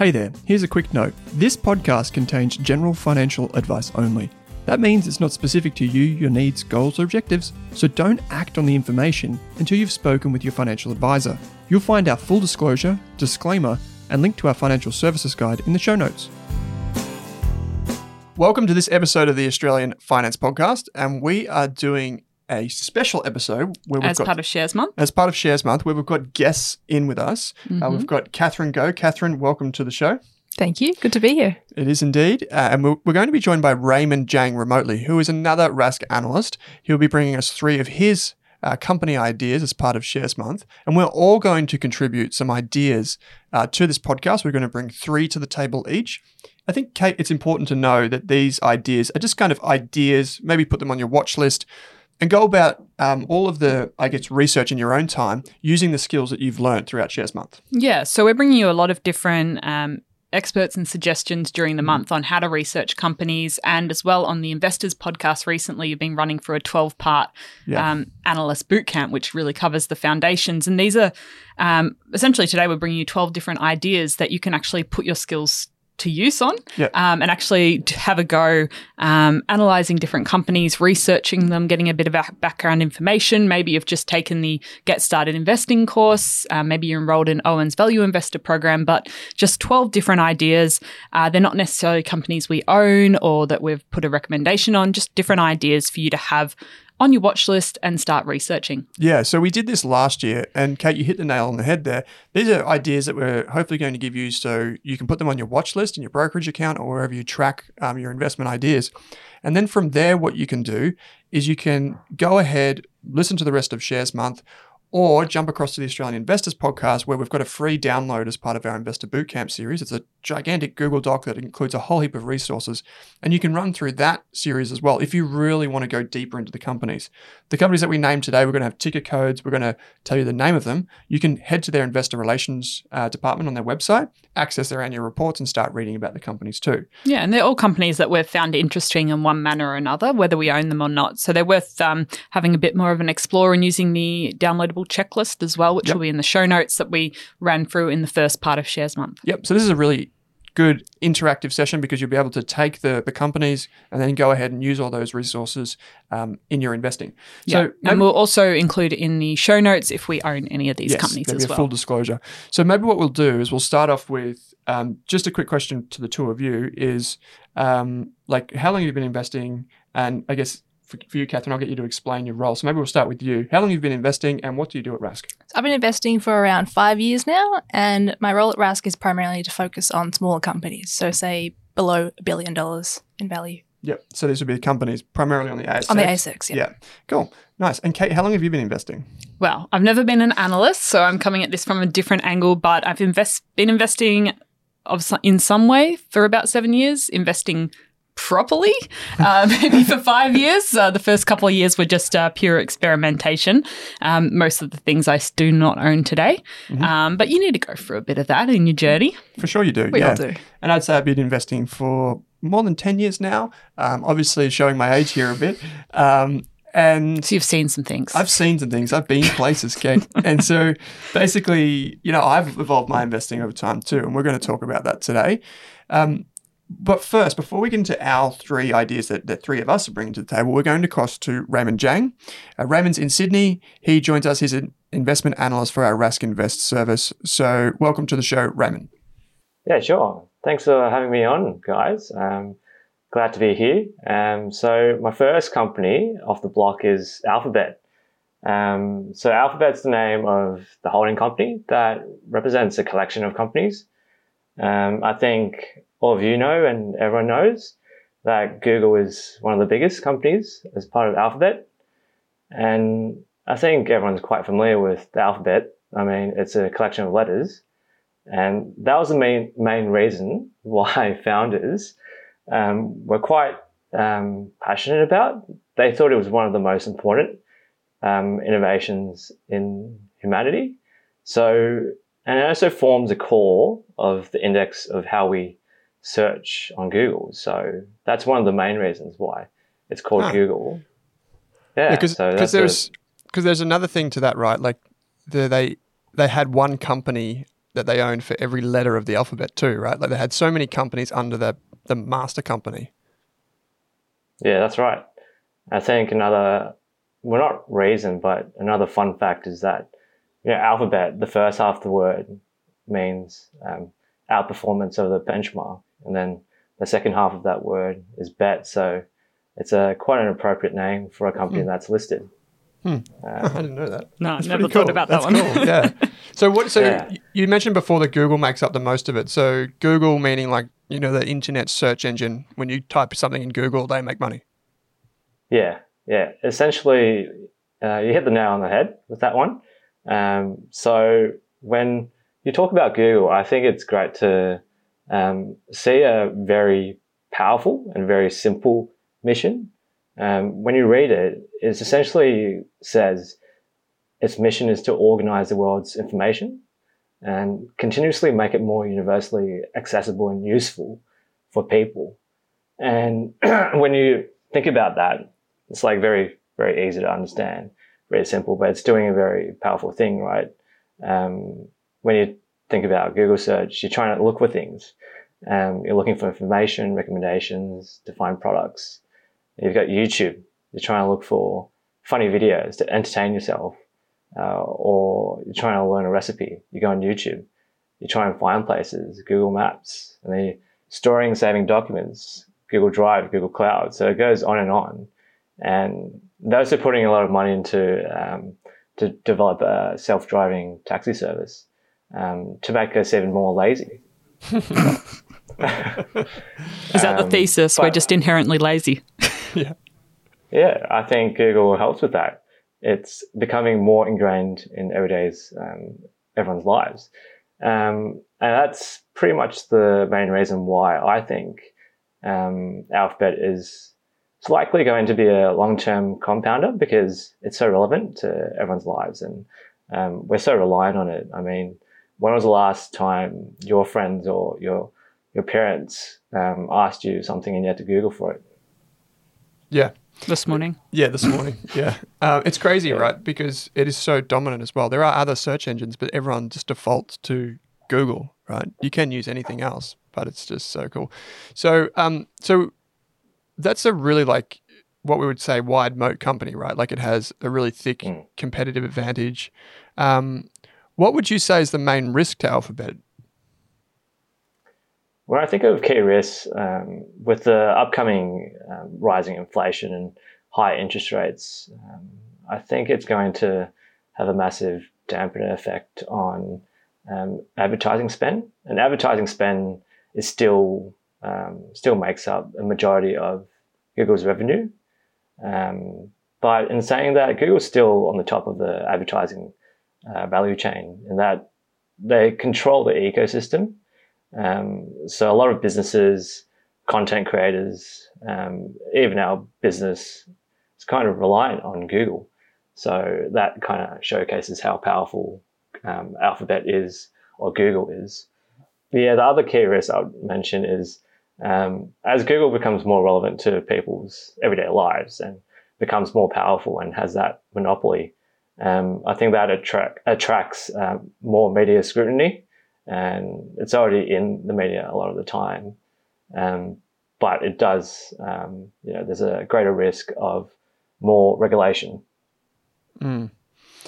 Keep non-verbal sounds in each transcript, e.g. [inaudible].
Hey there, here's a quick note. This podcast contains general financial advice only. That means it's not specific to you, your needs, goals, or objectives, so don't act on the information until you've spoken with your financial advisor. You'll find our full disclosure, disclaimer, and link to our financial services guide in the show notes. Welcome to this episode of the Australian Finance Podcast, and we are doing a special episode where we've As got part of Shares Month. as part of Shares Month, where we've got guests in with us. Uh, we've got Catherine Go. Catherine, welcome to the show. Thank you. Good to be here. It is indeed. Uh, and we're, we're going to be joined by Raymond Jang remotely, who is another RASK analyst. He'll be bringing us three of his uh, company ideas as part of Shares Month. And we're all going to contribute some ideas uh, to this podcast. We're going to bring three to the table each. I think, Kate, it's important to know that these ideas are just kind of ideas, maybe put them on your watch list and go about um, all of the, I guess, research in your own time using the skills that you've learned throughout Shares Month. Yeah, so we're bringing you a lot of different um, experts and suggestions during the month on how to research companies, and as well on the Investors podcast recently, you've been running for a 12 part Yeah. um, analyst bootcamp, which really covers the foundations. And these are um, essentially today we're bringing you 12 different ideas that you can actually put your skills to use on Yeah. um, and actually have a go um, analyzing different companies, researching them, getting a bit of back- background information. Maybe you've just taken the Get Started Investing course. Uh, maybe you're enrolled in Owen's Value Investor program, but just 12 different ideas. Uh, they're not necessarily companies we own or that we've put a recommendation on, just different ideas for you to have on your watch list and start researching. Yeah, so we did this last year, and Kate, you hit the nail on the head there. These are ideas that we're hopefully going to give you so you can put them on your watch list in your brokerage account or wherever you track um, your investment ideas. And then from there, what you can do is you can go ahead, listen to the rest of Shares Month, or jump across to the Australian Investors podcast, where we've got a free download as part of our Investor Bootcamp series. It's a gigantic Google Doc that includes a whole heap of resources, and you can run through that series as well if you really want to go deeper into the companies. The companies that we named today, we're going to have ticker codes, we're going to tell you the name of them. You can head to their investor relations uh, department on their website, access their annual reports, and start reading about the companies too. Yeah, and they're all companies that we've found interesting in one manner or another, whether we own them or not. So they're worth um, having a bit more of an explore and using the downloadable checklist as well, which Yep. will be in the show notes that we ran through in the first part of Shares Month. Yep. So this is a really good interactive session because you'll be able to take the, the companies and then go ahead and use all those resources um, in your investing. Yeah. So and we'll also include in the show notes if we own any of these yes, companies as a well. full disclosure. So maybe what we'll do is we'll start off with um, just a quick question to the two of you is um, like how long have you been investing? And I guess for, for you, Catherine, I'll get you to explain your role. So maybe we'll start with you. How long have you been investing and what do you do at Rask? I've been investing for around five years now, and my role at Rask is primarily to focus on smaller companies. So, say below a billion dollars in value Yep. So these would be companies primarily on the ASX. on the ASX. Yeah. Yeah. Cool. Nice. And Kate, how long have you been investing? Well, I've never been an analyst, so I'm coming at this from a different angle, but I've invest, been investing of, in some way for about seven years, investing properly, uh, [laughs] maybe for five years. Uh, the first couple of years were just uh, pure experimentation. Um, most of the things I do not own today. Mm-hmm. Um, but you need to go through a bit of that in your journey. For sure you do. We yeah. all do. And I'd say I've been investing for more than 10 years now. Um, obviously, showing my age here a bit. Um, and So you've seen some things. I've seen some things. I've been places, Kate. [laughs] and so basically, you know, I've evolved my investing over time too. And we're going to talk about that today. Um, but first, before we get into our three ideas that the three of us are bringing to the table, we're going to cross to Raymond Jang. Uh, Raymond's in Sydney. He joins us. He's an investment analyst for our Rask Invest service. So welcome to the show, Raymond. Yeah, sure. Thanks for having me on, guys. Um, glad to be here. Um, so my first company off the block is Alphabet. Um, so Alphabet's the name of the holding company that represents a collection of companies. Um, I think all of you know and everyone knows that Google is one of the biggest companies as part of Alphabet. And I think everyone's quite familiar with the alphabet. I mean, it's a collection of letters. And that was the main, main reason [laughs] why founders um, were quite um, passionate about. They thought it was one of the most important um, innovations in humanity. So, and it also forms a core of the index of how we search on Google. So that's one of the main reasons why it's called Huh. Google. Yeah, because so there's because there's another thing to that, right? Like the, they they had one company that they owned for every letter of the alphabet too, right? Like they had so many companies under the the master company. Yeah, that's right. I think another, well, not reason, but another fun fact is that, you know, alphabet, the first half of the word means um, outperformance of the benchmark. And then the second half of that word is bet. So it's a quite an appropriate name for a company that's listed. [laughs] I didn't know that. no, I That's never pretty thought cool. about that That's one. cool, Yeah. [laughs] So what? So Yeah. you mentioned before that Google makes up the most of it. So Google meaning like you know the internet search engine. When you type something in Google, they make money. Yeah, yeah. Essentially, uh, you hit the nail on the head with that one. Um, so when you talk about Google, I think it's great to um, see a very powerful and very simple mission. Um, when you read it, it essentially says its mission is to organize the world's information and continuously make it more universally accessible and useful for people. And [clears throat] when you think about that, it's like very, very easy to understand, very simple, but it's doing a very powerful thing, right? Um, when you think about Google search, you're trying to look for things. Um, you're looking for information, recommendations, to find products. You've got YouTube. You're trying to look for funny videos to entertain yourself, uh, or you're trying to learn a recipe. You go on YouTube. You try and find places, Google Maps, and then storing, saving documents, Google Drive, Google Cloud. So it goes on and on. And those are putting a lot of money into um, to develop a self-driving taxi service um, to make us even more lazy. [laughs] [laughs] Is that the Um, thesis? We're just inherently lazy. [laughs] Yeah. Yeah, I think Google helps with that. It's becoming more ingrained in everyday's um, everyone's lives, um, and that's pretty much the main reason why I think um, Alphabet is it's likely going to be a long-term compounder because it's so relevant to everyone's lives, and um, we're so reliant on it. I mean, when was the last time your friends or your your parents um, asked you something and you had to Google for it? Yeah. This morning. Yeah, this morning. [laughs] yeah. Um, it's crazy, right? Because it is so dominant as well. There are other search engines, but everyone just defaults to Google, right? You can use anything else, but it's just so cool. So, um, so that's a really like what we would say wide moat company, right? Like it has a really thick Mm. competitive advantage. Um, what would you say is the main risk to Alphabet? When I think of key risks, um, with the upcoming um, rising inflation and high interest rates, um, I think it's going to have a massive dampener effect on um, advertising spend. And advertising spend is still um, still makes up a majority of Google's revenue. Um, but in saying that, Google's still on the top of the advertising uh, value chain and that they control the ecosystem. Um, so a lot of businesses content creators, um, even our business is kind of reliant on Google. So that kind of showcases how powerful um, Alphabet is or Google is. Yeah, the other key risk I would mention is um, as Google becomes more relevant to people's everyday lives and becomes more powerful and has that monopoly, um, I think that attract, attracts um, more media scrutiny, and it's already in the media a lot of the time. Um, but it does, um, you know, there's a greater risk of more regulation. Mm.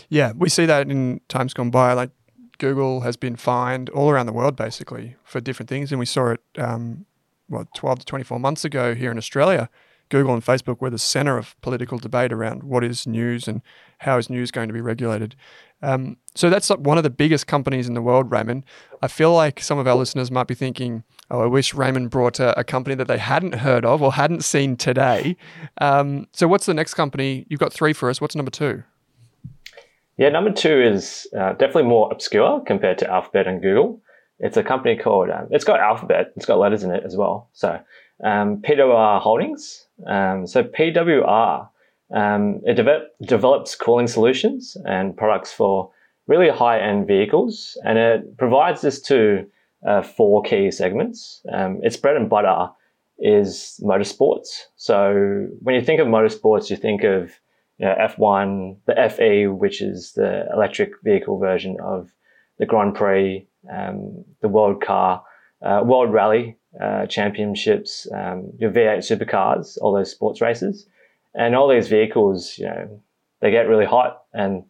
Yeah, we see that in times gone by. Like Google has been fined all around the world basically for different things, and we saw it um, what 12 to 24 months ago here in Australia. Google and Facebook were the center of political debate around what is news and how is news going to be regulated. Um, so that's one of the biggest companies in the world, Raymond. I feel like some of our listeners might be thinking, oh, I wish Raymond brought a, a company that they hadn't heard of or hadn't seen today. Um, so what's the next company? You've got three for us. What's number two? Yeah, number two is uh, definitely more obscure compared to Alphabet and Google. It's a company called, um, it's got Alphabet, it's got letters in it as well. So um, PWR Holdings. Um, so PWR, um, it de- develops cooling solutions and products for really high end vehicles, and it provides this to uh, four key segments. Um, its bread and butter is motorsports. So when you think of motorsports, you think of you know, F1, the FE, which is the electric vehicle version of the Grand Prix, um, the World Car, uh, World Rally uh, Championships, um, your V8 supercars, all those sports races, and all these vehicles, you know, they get really hot and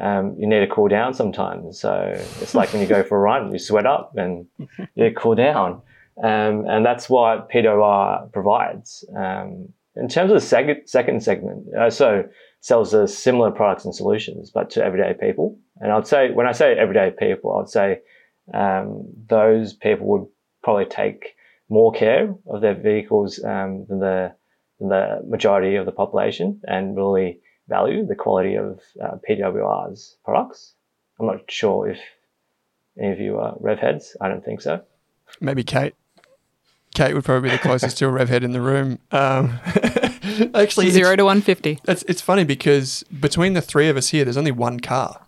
um, you need to cool down sometimes. So it's like when you go [laughs] for a run, you sweat up and you cool down. Um, and that's what PWR provides. Um, in terms of the seg- second segment, uh, so sells the similar products and solutions, but to everyday people. And I'd say, when I say everyday people, I'd say um, those people would probably take more care of their vehicles um, than the than the majority of the population, and really value the quality of uh, PWR's products. I'm not sure if any of you are rev heads. I don't think so. Maybe Kate. Kate would probably be the closest to a rev head in the room. Um, [laughs] actually, zero to one fifty. It's it's funny because between the three of us here, there's only one car,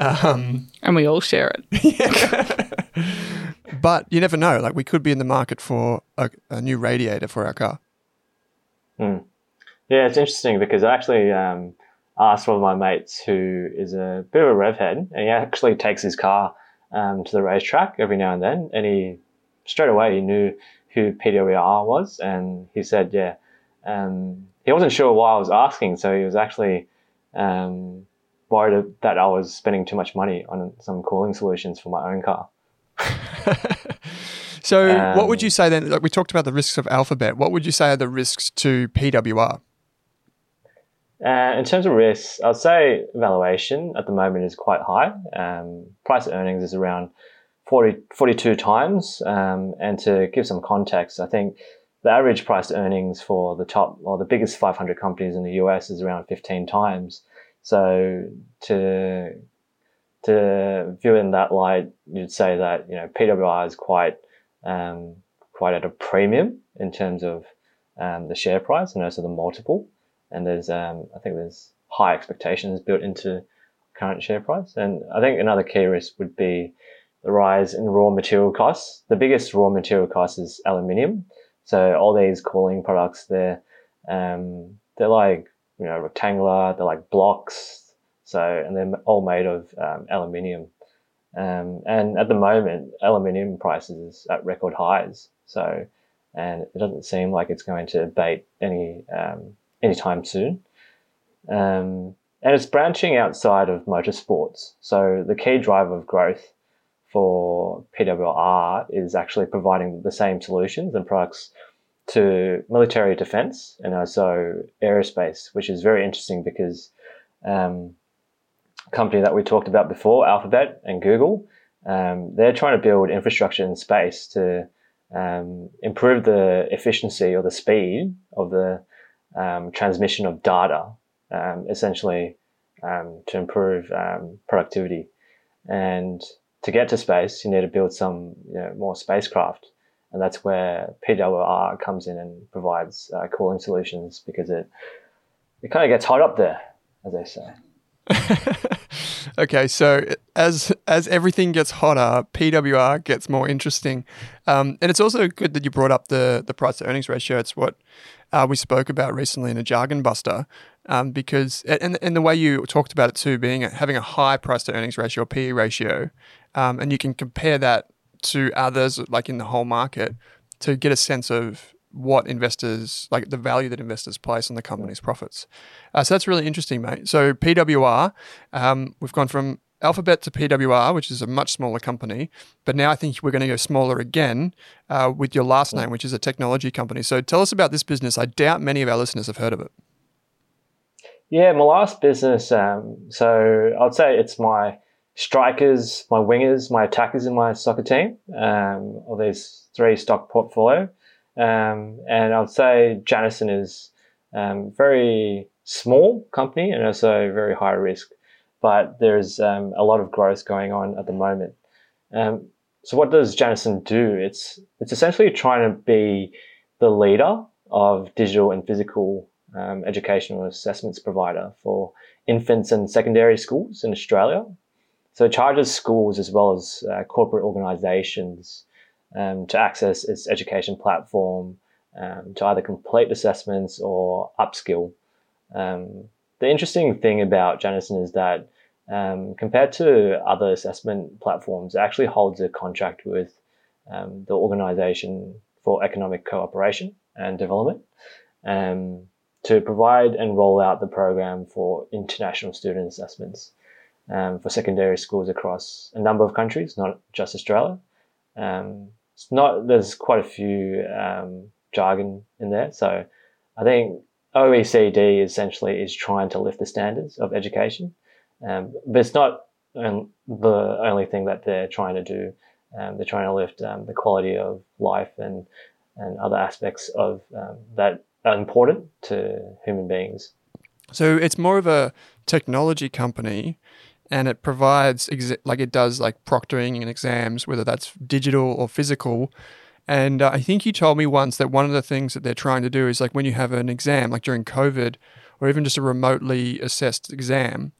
um, and we all share it. [laughs] [laughs] but you never know. Like we could be in the market for a, a new radiator for our car. Hmm. Yeah, it's interesting because I actually um, asked one of my mates who is a bit of a rev head, and he actually takes his car um, to the racetrack every now and then, and he straight away he knew who PWR was, and he said, yeah, um, he wasn't sure why I was asking, so he was actually um, worried that I was spending too much money on some cooling solutions for my own car. [laughs] so, um, what would you say then? Like we talked about the risks of Alphabet. What would you say are the risks to PWR? Uh, in terms of risks, I'd say valuation at the moment is quite high. Um, price earnings is around 40, 42 times. Um, and to give some context, I think the average price earnings for the top or the biggest 500 companies in the US is around 15 times. So to to view in that light, you'd say that you know PWR is quite um, quite at a premium in terms of um, the share price and also the multiple and there's um, I think there's high expectations built into current share price. And I think another key risk would be the rise in raw material costs. The biggest raw material cost is aluminium. So all these cooling products, they're um, they're like you know rectangular. They're like blocks. So and they're all made of um, aluminium. Um, and at the moment, aluminium prices at record highs. So and it doesn't seem like it's going to abate any um, anytime soon. Um, and it's branching outside of motorsports. So the key driver of growth for PWR is actually providing the same solutions and products to military defense and also aerospace, which is very interesting because um, company that we talked about before, Alphabet and Google, um, they're trying to build infrastructure in space to um, improve the efficiency or the speed of the um, transmission of data, um, essentially um, to improve um, productivity. And to get to space, you need to build some you know, more spacecraft. and that's where PWR comes in and provides uh, cooling solutions because it it kind of gets hot up there, as they say. [laughs] okay, so as as everything gets hotter, PWR gets more interesting, um, and it's also good that you brought up the the price to earnings ratio. It's what uh, we spoke about recently in a jargon buster, um, because and and the way you talked about it too, being having a high price to earnings ratio, PE ratio, um, and you can compare that to others like in the whole market to get a sense of what investors like the value that investors place on the company's profits. Uh, so that's really interesting, mate. So PWR, um, we've gone from Alphabet to PWR, which is a much smaller company, but now I think we're going to go smaller again uh, with your last name, which is a technology company. So tell us about this business. I doubt many of our listeners have heard of it. Yeah, my last business. Um, so I'd say it's my strikers, my wingers, my attackers in my soccer team, um, of these three stock portfolio. Um, and I'd say Janison is um, very small company and also very high risk, but there's um, a lot of growth going on at the moment. Um, so what does Janison do? It's it's essentially trying to be the leader of digital and physical um, educational assessments provider for infants and secondary schools in Australia. So it charges schools as well as uh, corporate organizations um, to access its education platform um, to either complete assessments or upskill. Um, the interesting thing about Janison is that um, compared to other assessment platforms, it actually holds a contract with um, the Organization for Economic Cooperation and Development um, to provide and roll out the program for international student assessments for secondary schools across a number of countries, not just Australia. Um, it's not there's quite a few um, jargon in there, so I think OECD essentially is trying to lift the standards of education, um, but it's not the only thing that they're trying to do. Um, they're trying to lift um, the quality of life and and other aspects of that are important to human beings. So it's more of a technology company and it provides like it does like proctoring and exams, whether that's digital or physical. And uh, I think you told me once that one of the things that they're trying to do is like when you have an exam, like during COVID, or even just a remotely assessed exam,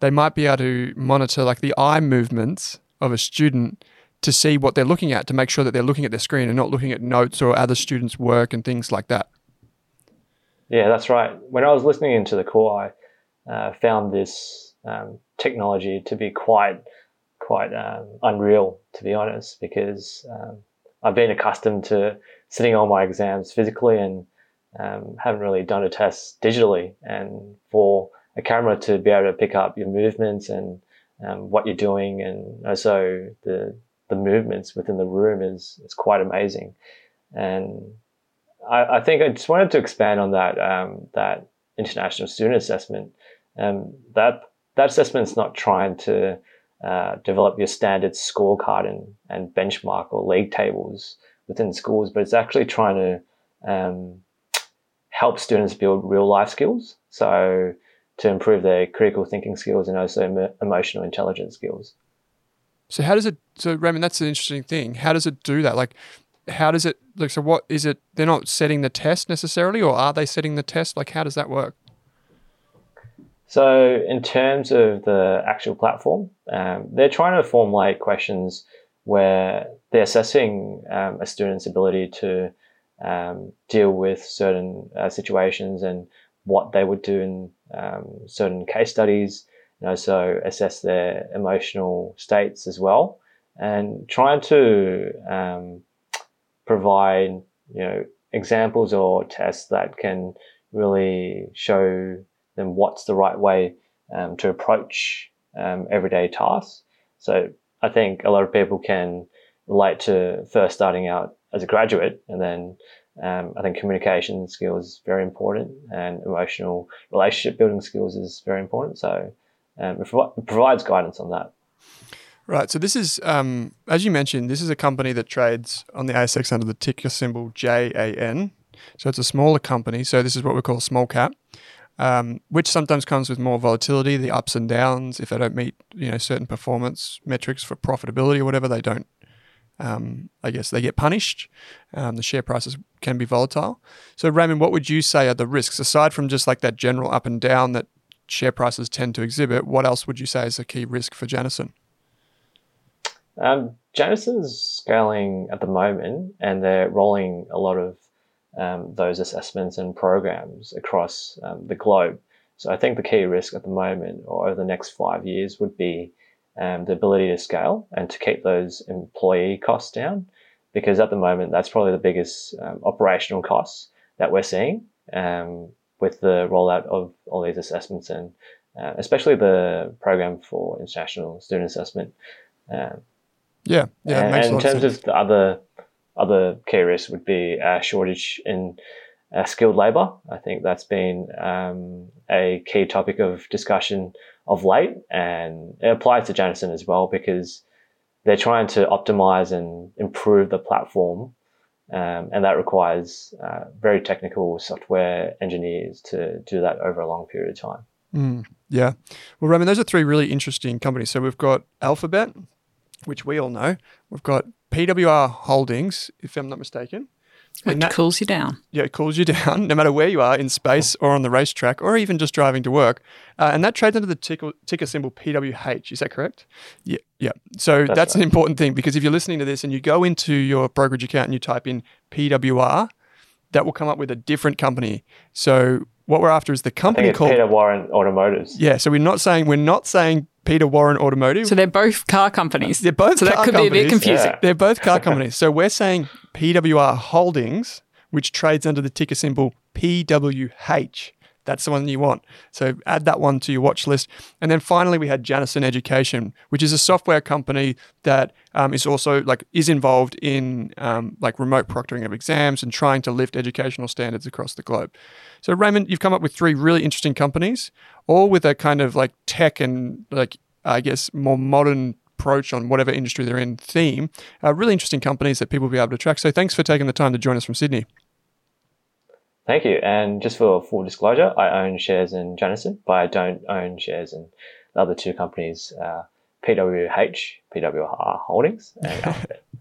they might be able to monitor like the eye movements of a student to see what they're looking at to make sure that they're looking at their screen and not looking at notes or other students' work and things like that. Yeah, that's right. When I was listening into the call, I uh, found this um, technology to be quite quite um, unreal, to be honest, because um, I've been accustomed to sitting on my exams physically and um, haven't really done a test digitally. And for a camera to be able to pick up your movements and um, what you're doing, and also the the movements within the room is is quite amazing. And I, I think I just wanted to expand on that um, that international student assessment. Um, that that assessment's not trying to uh, develop your standard scorecard and, and benchmark or league tables within schools, but it's actually trying to um, help students build real life skills. So to improve their critical thinking skills and also emotional intelligence skills. So how does it? So Raymond, that's an interesting thing. How does it do that? Like, how does it? Like, so what is it? They're not setting the test necessarily, or are they setting the test? Like, how does that work? So, in terms of the actual platform, um, they're trying to formulate questions where they're assessing um, a student's ability to um, deal with certain uh, situations and what they would do in um, certain case studies, and also assess their emotional states as well, and trying to um, provide you know examples or tests that can really show then what's the right way um, to approach um, everyday tasks. So I think a lot of people can relate to first starting out as a graduate, and then um, I think communication skills is very important, and emotional relationship building skills is very important. So um, it, provides guidance on that. Right. So this is, um, as you mentioned, this is a company that trades on the ASX under the ticker symbol JAN. So it's a smaller company. So this is what we call small cap um, which sometimes comes with more volatility, the ups and downs. If they don't meet, you know, certain performance metrics for profitability or whatever, they don't um, I guess they get punished. Um, the share prices can be volatile. So, Raymond, what would you say are the risks aside from just like that general up and down that share prices tend to exhibit? What else would you say is a key risk for Janison? Um, Janison's scaling at the moment, and they're rolling a lot of um, those assessments and programs across um, the globe. So I think the key risk at the moment, or over the next five years, would be um, the ability to scale and to keep those employee costs down, because at the moment that's probably the biggest um, operational costs that we're seeing um, with the rollout of all these assessments and uh, especially the program for international student assessment. Um, yeah, yeah. And, and in terms of, of the other other key risks would be a shortage in uh, skilled labour. I think that's been um, a key topic of discussion of late, and it applies to Janison as well because they're trying to optimize and improve the platform, um, and that requires uh, very technical software engineers to do that over a long period of time. Mm, yeah. Well, Roman, those are three really interesting companies. So we've got Alphabet, which we all know. We've got PWR Holdings, if I'm not mistaken. Which that, cools you down. Yeah, it cools you [laughs] down no matter where you are in space or on the racetrack or even just driving to work. Uh, and that trades under the ticker, ticker, symbol PWH. Is that correct? Yeah. Yeah. So that's, that's right. an important thing because if you're listening to this and you go into your brokerage account and you type in PWR, that will come up with a different company. So what we're after is the company called Peter Warren Automotives. Yeah, so we're not saying we're not saying Peter Warren Automotive. So they're both car companies. They're both so that could companies. be a bit confusing. Yeah. They're both car [laughs] companies. So we're saying PWR Holdings, which trades under the ticker symbol PWH. That's the one you want. So add that one to your watch list. And then finally, we had Janison Education, which is a software company that um, is also like is involved in um, like remote proctoring of exams and trying to lift educational standards across the globe. So Raymond, you've come up with three really interesting companies, all with a kind of like tech and like I guess more modern approach on whatever industry they're in theme. Uh, really interesting companies that people will be able to track. So thanks for taking the time to join us from Sydney. Thank you. And just for full disclosure, I own shares in Janison, but I don't own shares in the other two companies, uh, PWH, PWR Holdings, and Alphabet. [laughs]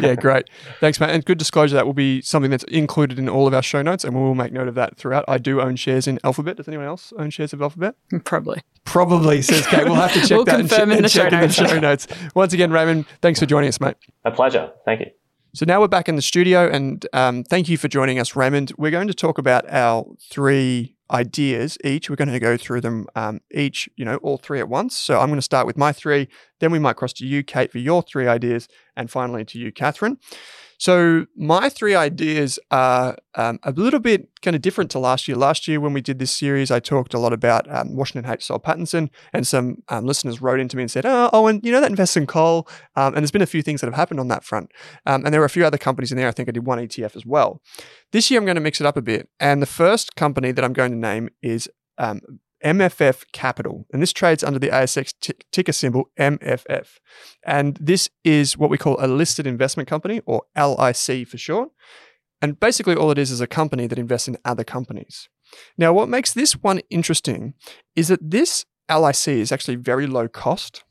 yeah, great. Thanks, mate. And good disclosure that will be something that's included in all of our show notes, and we will make note of that throughout. I do own shares in Alphabet. Does anyone else own shares of Alphabet? Probably. Probably, says Kate. We'll have to check we'll that confirm and, in, the check in the show notes. Once again, Raymond, thanks for joining us, mate. A pleasure. Thank you. So now we're back in the studio, and um, thank you for joining us, Raymond. We're going to talk about our three ideas each. We're going to go through them um, each, you know, all three at once. So I'm going to start with my three, then we might cross to you, Kate, for your three ideas, and finally to you, Catherine. So my three ideas are um, a little bit kind of different to last year. Last year when we did this series, I talked a lot about um, Washington H. Soul Pattinson, and some um, listeners wrote into me and said, "Oh, and you know that invests in coal." Um, and there's been a few things that have happened on that front, um, and there were a few other companies in there. I think I did one ETF as well. This year I'm going to mix it up a bit, and the first company that I'm going to name is um, MFF Capital, and this trades under the ASX t- ticker symbol MFF. And this is what we call a listed investment company, or LIC for short. And basically, all it is is a company that invests in other companies. Now, what makes this one interesting is that this LIC is actually very low cost,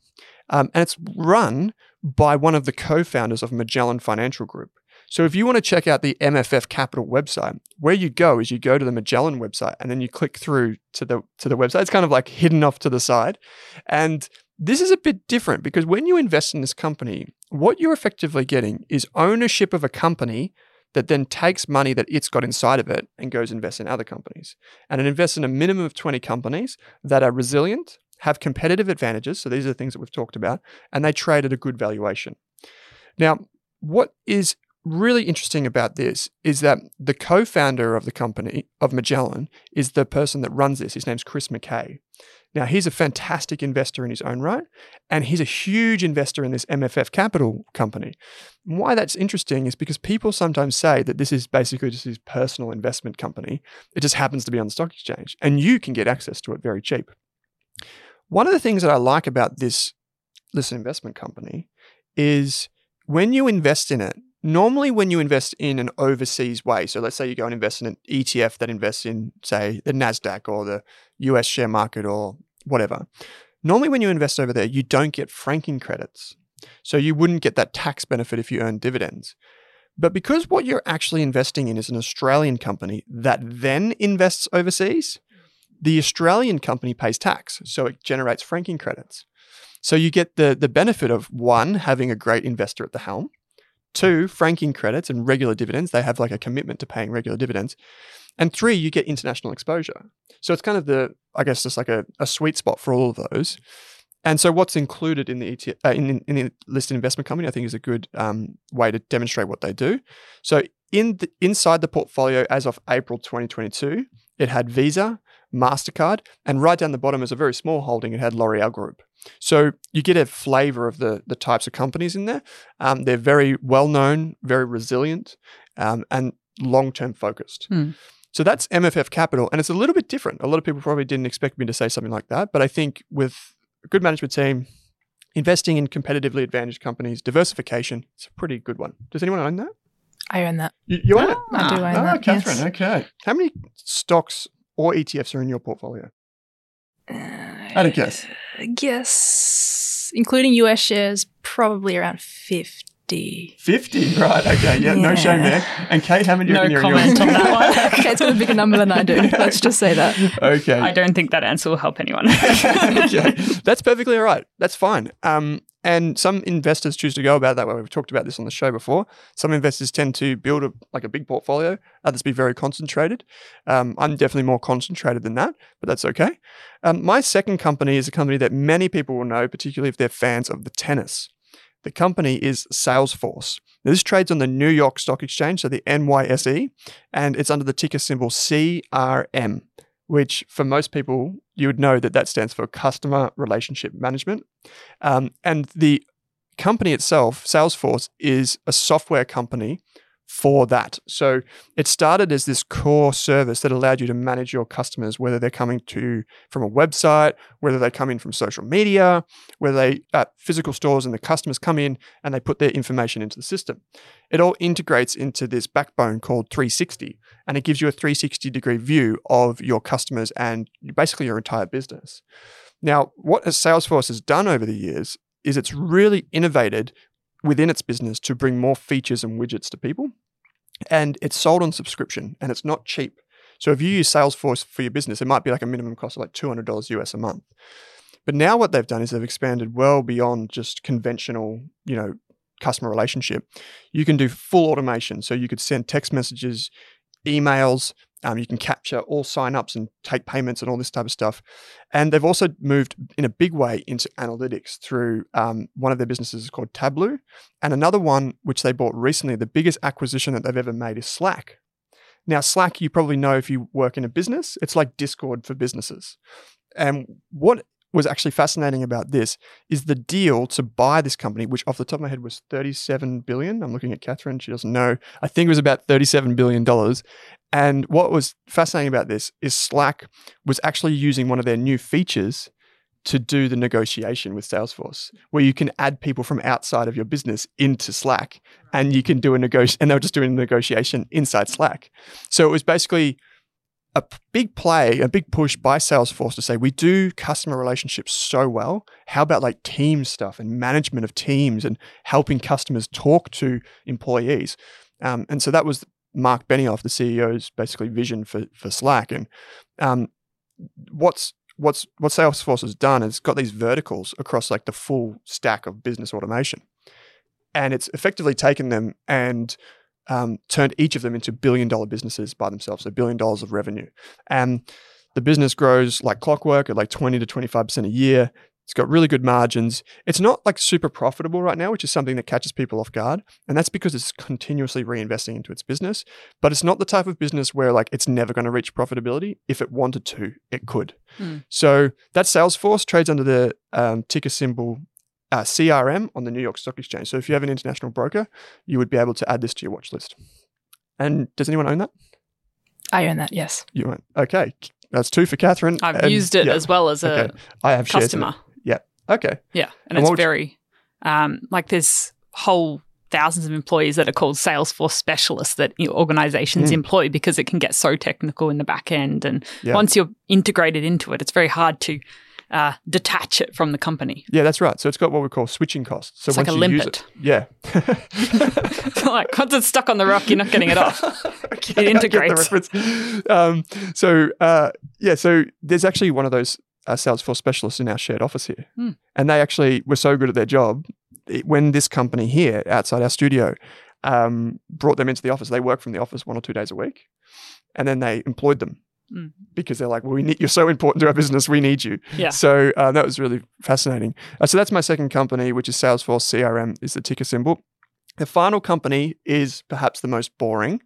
um, and it's run by one of the co founders of Magellan Financial Group. So if you want to check out the MFF Capital website, where you go is you go to the Magellan website and then you click through to the to the website. It's kind of like hidden off to the side. And this is a bit different because when you invest in this company, what you're effectively getting is ownership of a company that then takes money that it's got inside of it and goes invest in other companies. And it invests in a minimum of 20 companies that are resilient, have competitive advantages. So these are the things that we've talked about, and they trade at a good valuation. Now, what is really interesting about this is that the co-founder of the company of Magellan is the person that runs this. His name's Chris Mackay. Now he's a fantastic investor in his own right, and he's a huge investor in this MFF Capital company. And why that's interesting is because people sometimes say that this is basically just his personal investment company. It just happens to be on the stock exchange, and you can get access to it very cheap. One of the things that I like about this listed investment company is when you invest in it, normally when you invest in an overseas way, so let's say you go and invest in an ETF that invests in, say, the NASDAQ or the US share market or whatever, normally when you invest over there, you don't get franking credits. So you wouldn't get that tax benefit if you earn dividends. But because what you're actually investing in is an Australian company that then invests overseas, the Australian company pays tax. So it generates franking credits. So you get the, the benefit of one, having a great investor at the helm, two, franking credits and regular dividends. They have like a commitment to paying regular dividends. And three, you get international exposure. So it's kind of the, I guess, just like a, a sweet spot for all of those. And so, what's included in the ETF, uh, in, in the listed investment company, I think, is a good um, way to demonstrate what they do. So, in the, inside the portfolio, as of April 2022, it had Visa, Mastercard, and right down the bottom is a very small holding. It had L'Oreal Group. So you get a flavor of the the types of companies in there. Um, they're very well known, very resilient, um, and long term focused. Hmm. So that's MFF Capital, and it's a little bit different. A lot of people probably didn't expect me to say something like that, but I think with a good management team, investing in competitively advantaged companies, diversification, it's a pretty good one. Does anyone own that? I own that. You, you own it? I do own Oh, that. Catherine, yes. okay. How many stocks or ETFs are in your portfolio? At a guess. I guess, including US shares, probably around 50. 50, right. Okay, yeah, no shame there. And Kate, how many do you No reckon are in comment on that [laughs] one. Kate's got a bigger number than I do. [laughs] Let's just say that. okay. I don't think that answer will help anyone. [laughs] okay. That's perfectly all right. That's fine. Um, and some investors choose to go about that way. We've talked about this on the show before. Some investors tend to build a like a big portfolio. Others be very concentrated. Um, I'm definitely more concentrated than that, but that's okay. Um, my second company is a company that many people will know, particularly if they're fans of the tennis. The company is Salesforce. Now, this trades on the New York Stock Exchange, so the NYSE, and it's under the ticker symbol CRM which for most people you would know that that stands for customer relationship management um, and the company itself salesforce is a software company for that so it started as this core service that allowed you to manage your customers whether they're coming to from a website whether they come in from social media whether they at physical stores and the customers come in and they put their information into the system it all integrates into this backbone called 360 and it gives you a 360 degree view of your customers and basically your entire business. Now, what Salesforce has done over the years is it's really innovated within its business to bring more features and widgets to people. And it's sold on subscription and it's not cheap. So if you use Salesforce for your business, it might be like a minimum cost of like $200 US a month. But now what they've done is they've expanded well beyond just conventional, you know, customer relationship. You can do full automation. So you could send text messages, emails, um, you can capture all signups and take payments and all this type of stuff. And they've also moved in a big way into analytics through um, one of their businesses called Tableau. And another one, which they bought recently, the biggest acquisition that they've ever made is Slack. Now, Slack, you probably know if you work in a business, it's like Discord for businesses. And what was actually fascinating about this is the deal to buy this company, which off the top of my head was 37 billion. I'm looking at Catherine, she doesn't know. I think it was about 37 billion dollars. And what was fascinating about this is Slack was actually using one of their new features to do the negotiation with Salesforce, where you can add people from outside of your business into Slack and you can do a negotiation, and they were just doing a negotiation inside Slack. So it was basically a big play, a big push by Salesforce to say, we do customer relationships so well. How about like team stuff and management of teams and helping customers talk to employees? Um, and so that was Mark Benioff, the CEO's basically vision for, for Slack. And um, what's what's what Salesforce has done is got these verticals across like the full stack of business automation, and it's effectively taken them and um, turned each of them into billion dollar businesses by themselves, so billion dollars of revenue. And the business grows like clockwork at like 20 to 25% a year. It's got really good margins. It's not like super profitable right now, which is something that catches people off guard. And that's because it's continuously reinvesting into its business. But it's not the type of business where like it's never going to reach profitability. If it wanted to, it could. Hmm. So that Salesforce trades under the um, ticker symbol uh, CRM on the New York Stock Exchange. So if you have an international broker, you would be able to add this to your watch list. And does anyone own that? I own that, yes. You own. Okay, that's two for Catherine. I've And- used it yeah, as well as a Okay. I have shares in it. customer. Okay. Yeah, and, And it's you- very um, like there's whole thousands of employees that are called Salesforce specialists that you know, organizations Mm. employ because it can get so technical in the back end, and Yeah. once you're integrated into it, it's very hard to uh, detach it from the company. Yeah, that's right. So it's got what we call switching costs. So It's like a you use limpet. it, yeah. [laughs] [laughs] [laughs] like once it's stuck on the rock, you're not getting it off. Okay, It I get the integrates. Um, so uh, yeah, so there's actually one of those uh, Salesforce specialists in our shared office here, Hmm. and they actually were so good at their job. it- when this company here outside our studio um, brought them into the office, they work from the office one or two days a week, and then they employed them. Hmm. Because they're like, well, we need you're so important to our business, we need you. Yeah. So uh, that was really fascinating. Uh, so that's my second company, which is Salesforce CRM, is the ticker symbol. The final company is perhaps the most boring,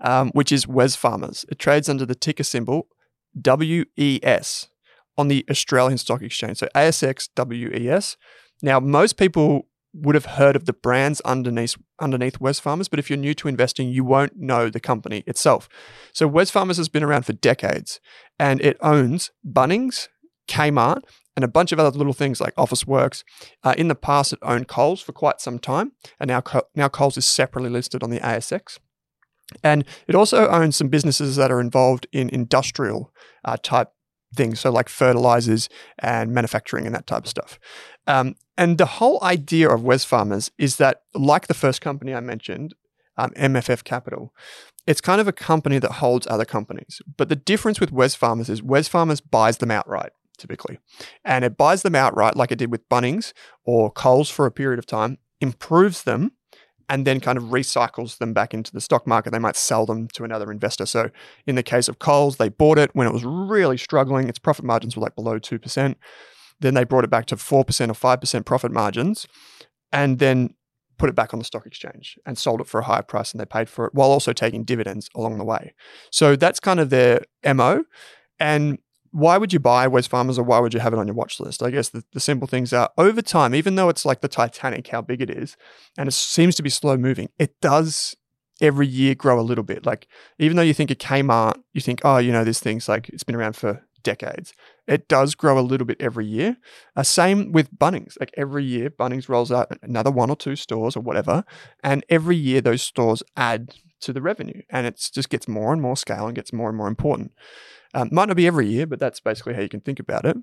um, which is Wesfarmers. It trades under the ticker symbol WES on the Australian Stock Exchange. So ASX WES. Now, most people would have heard of the brands underneath underneath Wesfarmers, but if you're new to investing, you won't know the company itself. So Wesfarmers has been around for decades, and it owns Bunnings, Kmart, and a bunch of other little things like Officeworks. Uh, in the past, it owned Coles for quite some time, and now now Coles is separately listed on the ASX. And it also owns some businesses that are involved in industrial uh, type things, so like fertilizers and manufacturing and that type of stuff. Um, and the whole idea of Wesfarmers is that, like the first company I mentioned, um, MFF Capital, it's kind of a company that holds other companies. But the difference with Wesfarmers is Wesfarmers buys them outright, typically. And it buys them outright, like it did with Bunnings or Coles for a period of time, improves them, and then kind of recycles them back into the stock market. They might sell them to another investor. So in the case of Coles, they bought it when it was really struggling. Its profit margins were like below 2%. Then they brought it back to 4% or 5% profit margins and then put it back on the stock exchange and sold it for a higher price than they paid for it while also taking dividends along the way. So that's kind of their MO. And why would you buy Wesfarmers or why would you have it on your watch list? I guess the, the simple things are over time, even though it's like the Titanic, how big it is, and it seems to be slow moving, it does every year grow a little bit. Like even though you think of Kmart, you think, oh, you know, this thing's like it's been around for decades. It does grow a little bit every year. Uh, same with Bunnings. Like every year, Bunnings rolls out another one or two stores or whatever, and every year those stores add to the revenue, and it just gets more and more scale and gets more and more important. Um, might not be every year, but that's basically how you can think about it.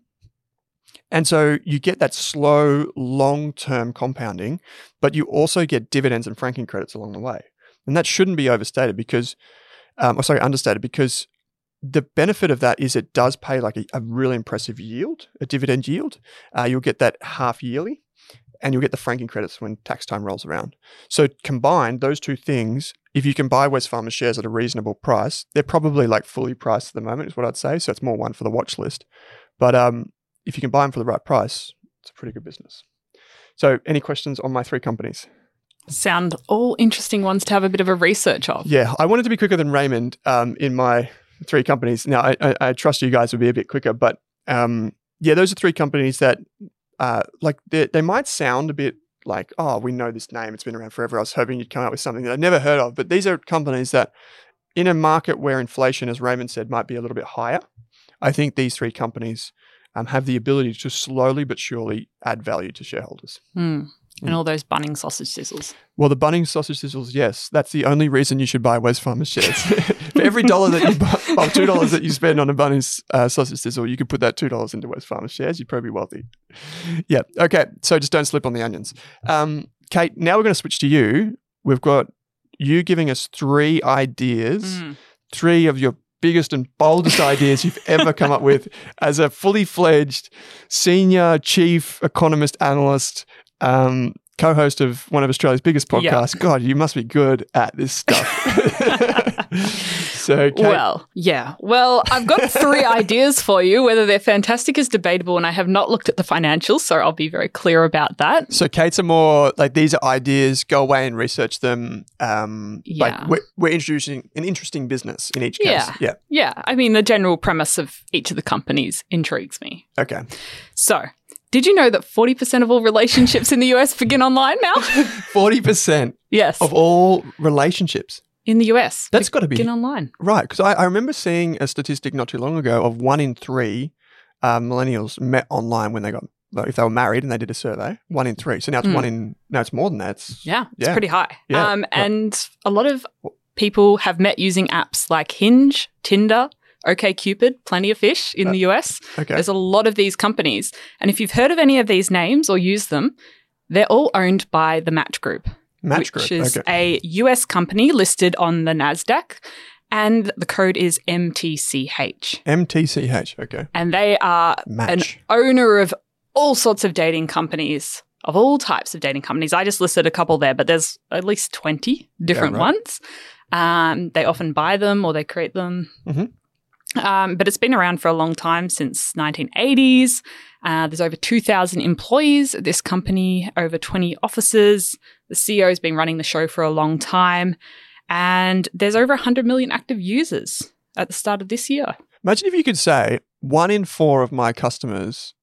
And so you get that slow, long term compounding, but you also get dividends and franking credits along the way. And that shouldn't be overstated because, um, or sorry, understated because the benefit of that is it does pay like a, a really impressive yield, a dividend yield. Uh, you'll get that half yearly and you'll get the franking credits when tax time rolls around. So combined, those two things, if you can buy West Wesfarmers shares at a reasonable price, they're probably like fully priced at the moment, is what I'd say. So it's more one for the watch list. But um, if you can buy them for the right price, it's a pretty good business. So, any questions on my three companies? Sound all interesting ones to have a bit of a research of. Yeah, I wanted to be quicker than Raymond um, in my three companies. Now, I, I, I trust you guys will be a bit quicker, but um, yeah, those are three companies that, uh, like, they, might sound a bit like, oh, we know this name; it's been around forever. I was hoping you'd come up with something that I'd never heard of, but these are companies that, in a market where inflation, as Raymond said, might be a little bit higher, I think these three companies um, have the ability to slowly but surely add value to shareholders. Hmm. And all those bunning sausage sizzles. Well, the Bunnings sausage sizzles, yes, that's the only reason you should buy Wesfarmers shares. [laughs] For every dollar that you buy, well, two dollars that you spend on a Bunnings uh, sausage sizzle, you could put that two dollars into Wesfarmers shares. You'd probably be wealthy. Yeah. Okay. So just don't slip on the onions. Um, Kate, now we're going to switch to you. We've got you giving us three ideas, Mm. three of your biggest and boldest ideas you've ever come up with as a fully fledged senior chief economist analyst, um, co host of one of Australia's biggest Yeah. podcasts. God, you must be good at this stuff. [laughs] so, Kate, Well, yeah. Well, I've got three [laughs] ideas for you. Whether they're fantastic is debatable, and I have not looked at the financials, so I'll be very clear about that. so Kate's are more like these are ideas. Go away and research them. Um, Yeah. Like we're, we're introducing an interesting business in each case. Yeah. Yeah. Yeah, I mean, the general premise of each of the companies intrigues me. Okay. So, did you know that 40% of all relationships in the US begin online now? [laughs] Forty percent yes. of all relationships. in the US. That's got to be begin online. Right, because I, I remember seeing a statistic not too long ago of one in three uh, millennials met online when they got if they were married and they did a survey. One in three. So now it's Mm. one in now it's more than that. It's, Yeah, it's pretty high. Yeah, Um, right. and a lot of people have met using apps like Hinge, Tinder, OKCupid, Plenty of Fish in the US. Okay. There's a lot of these companies. And if you've heard of any of these names or used them, they're all owned by the Match Group, Match which group. is okay. a US company listed on the NASDAQ. And the code is MTCH. MTCH. Okay. And they are an Match. owner of all sorts of dating companies, of all types of dating companies. I just listed a couple there, but there's at least 20 different right. ones. Um, they often buy them or they create them. Mhm. Um, but it's been around for a long time since 1980s. Uh, there's over 2,000 employees at this company, over 20 offices. The CEO's been running the show for a long time. And there's over 100 million active users at the start of this year. Imagine if you could say one in four of my customers,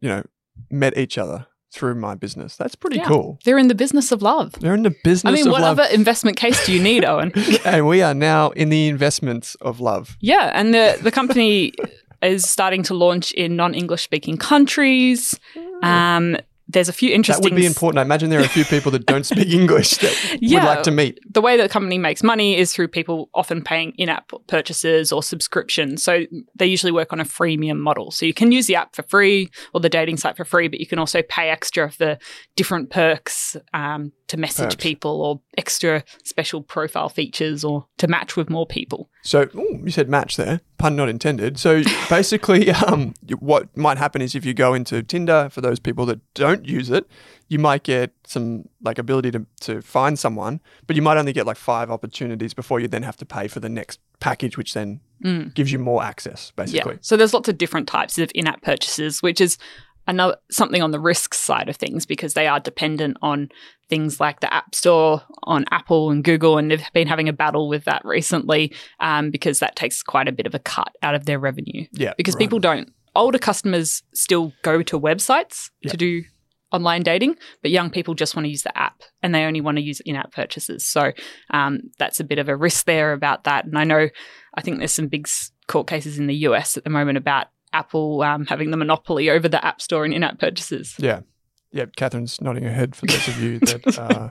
you know, met each other through my business. That's pretty Yeah. cool. They're in the business of love. They're in the business of love. I mean, what love. other investment case do you need, [laughs] Owen? and we are now in the investments of love. yeah, and the the company [laughs] is starting to launch in non-English speaking countries. Um, there's a few That interesting. would be important. I imagine there are a few people that don't speak [laughs] English that Yeah. would like to meet. The way that the company makes money is through people often paying in-app purchases or subscriptions. So they usually work on a freemium model. So you can use the app for free or the dating site for free, but you can also pay extra for different perks um, to message Perks. people or extra special profile features or to match with more people. So ooh, you said match there, pun not intended. So [laughs] basically, um, what might happen is if you go into Tinder, for those people that don't use it, you might get some like ability to, to find someone, but you might only get like five opportunities before you then have to pay for the next package, which then gives you more access, basically. Yeah. So there's lots of different types of in-app purchases, which is another something on the risk side of things because they are dependent on things like the App Store on Apple and Google, and they've been having a battle with that recently um, because that takes quite a bit of a cut out of their revenue. Yeah, Because right. people don't. Older customers still go to websites Yeah. to do online dating, but young people just want to use the app and they only want to use in-app purchases. So um, that's a bit of a risk there about that. And I know, I think there's some big court cases in the US at the moment about Apple um, having the monopoly over the App Store and in-app purchases. Yeah. Yeah, Catherine's nodding her head for those of you that uh,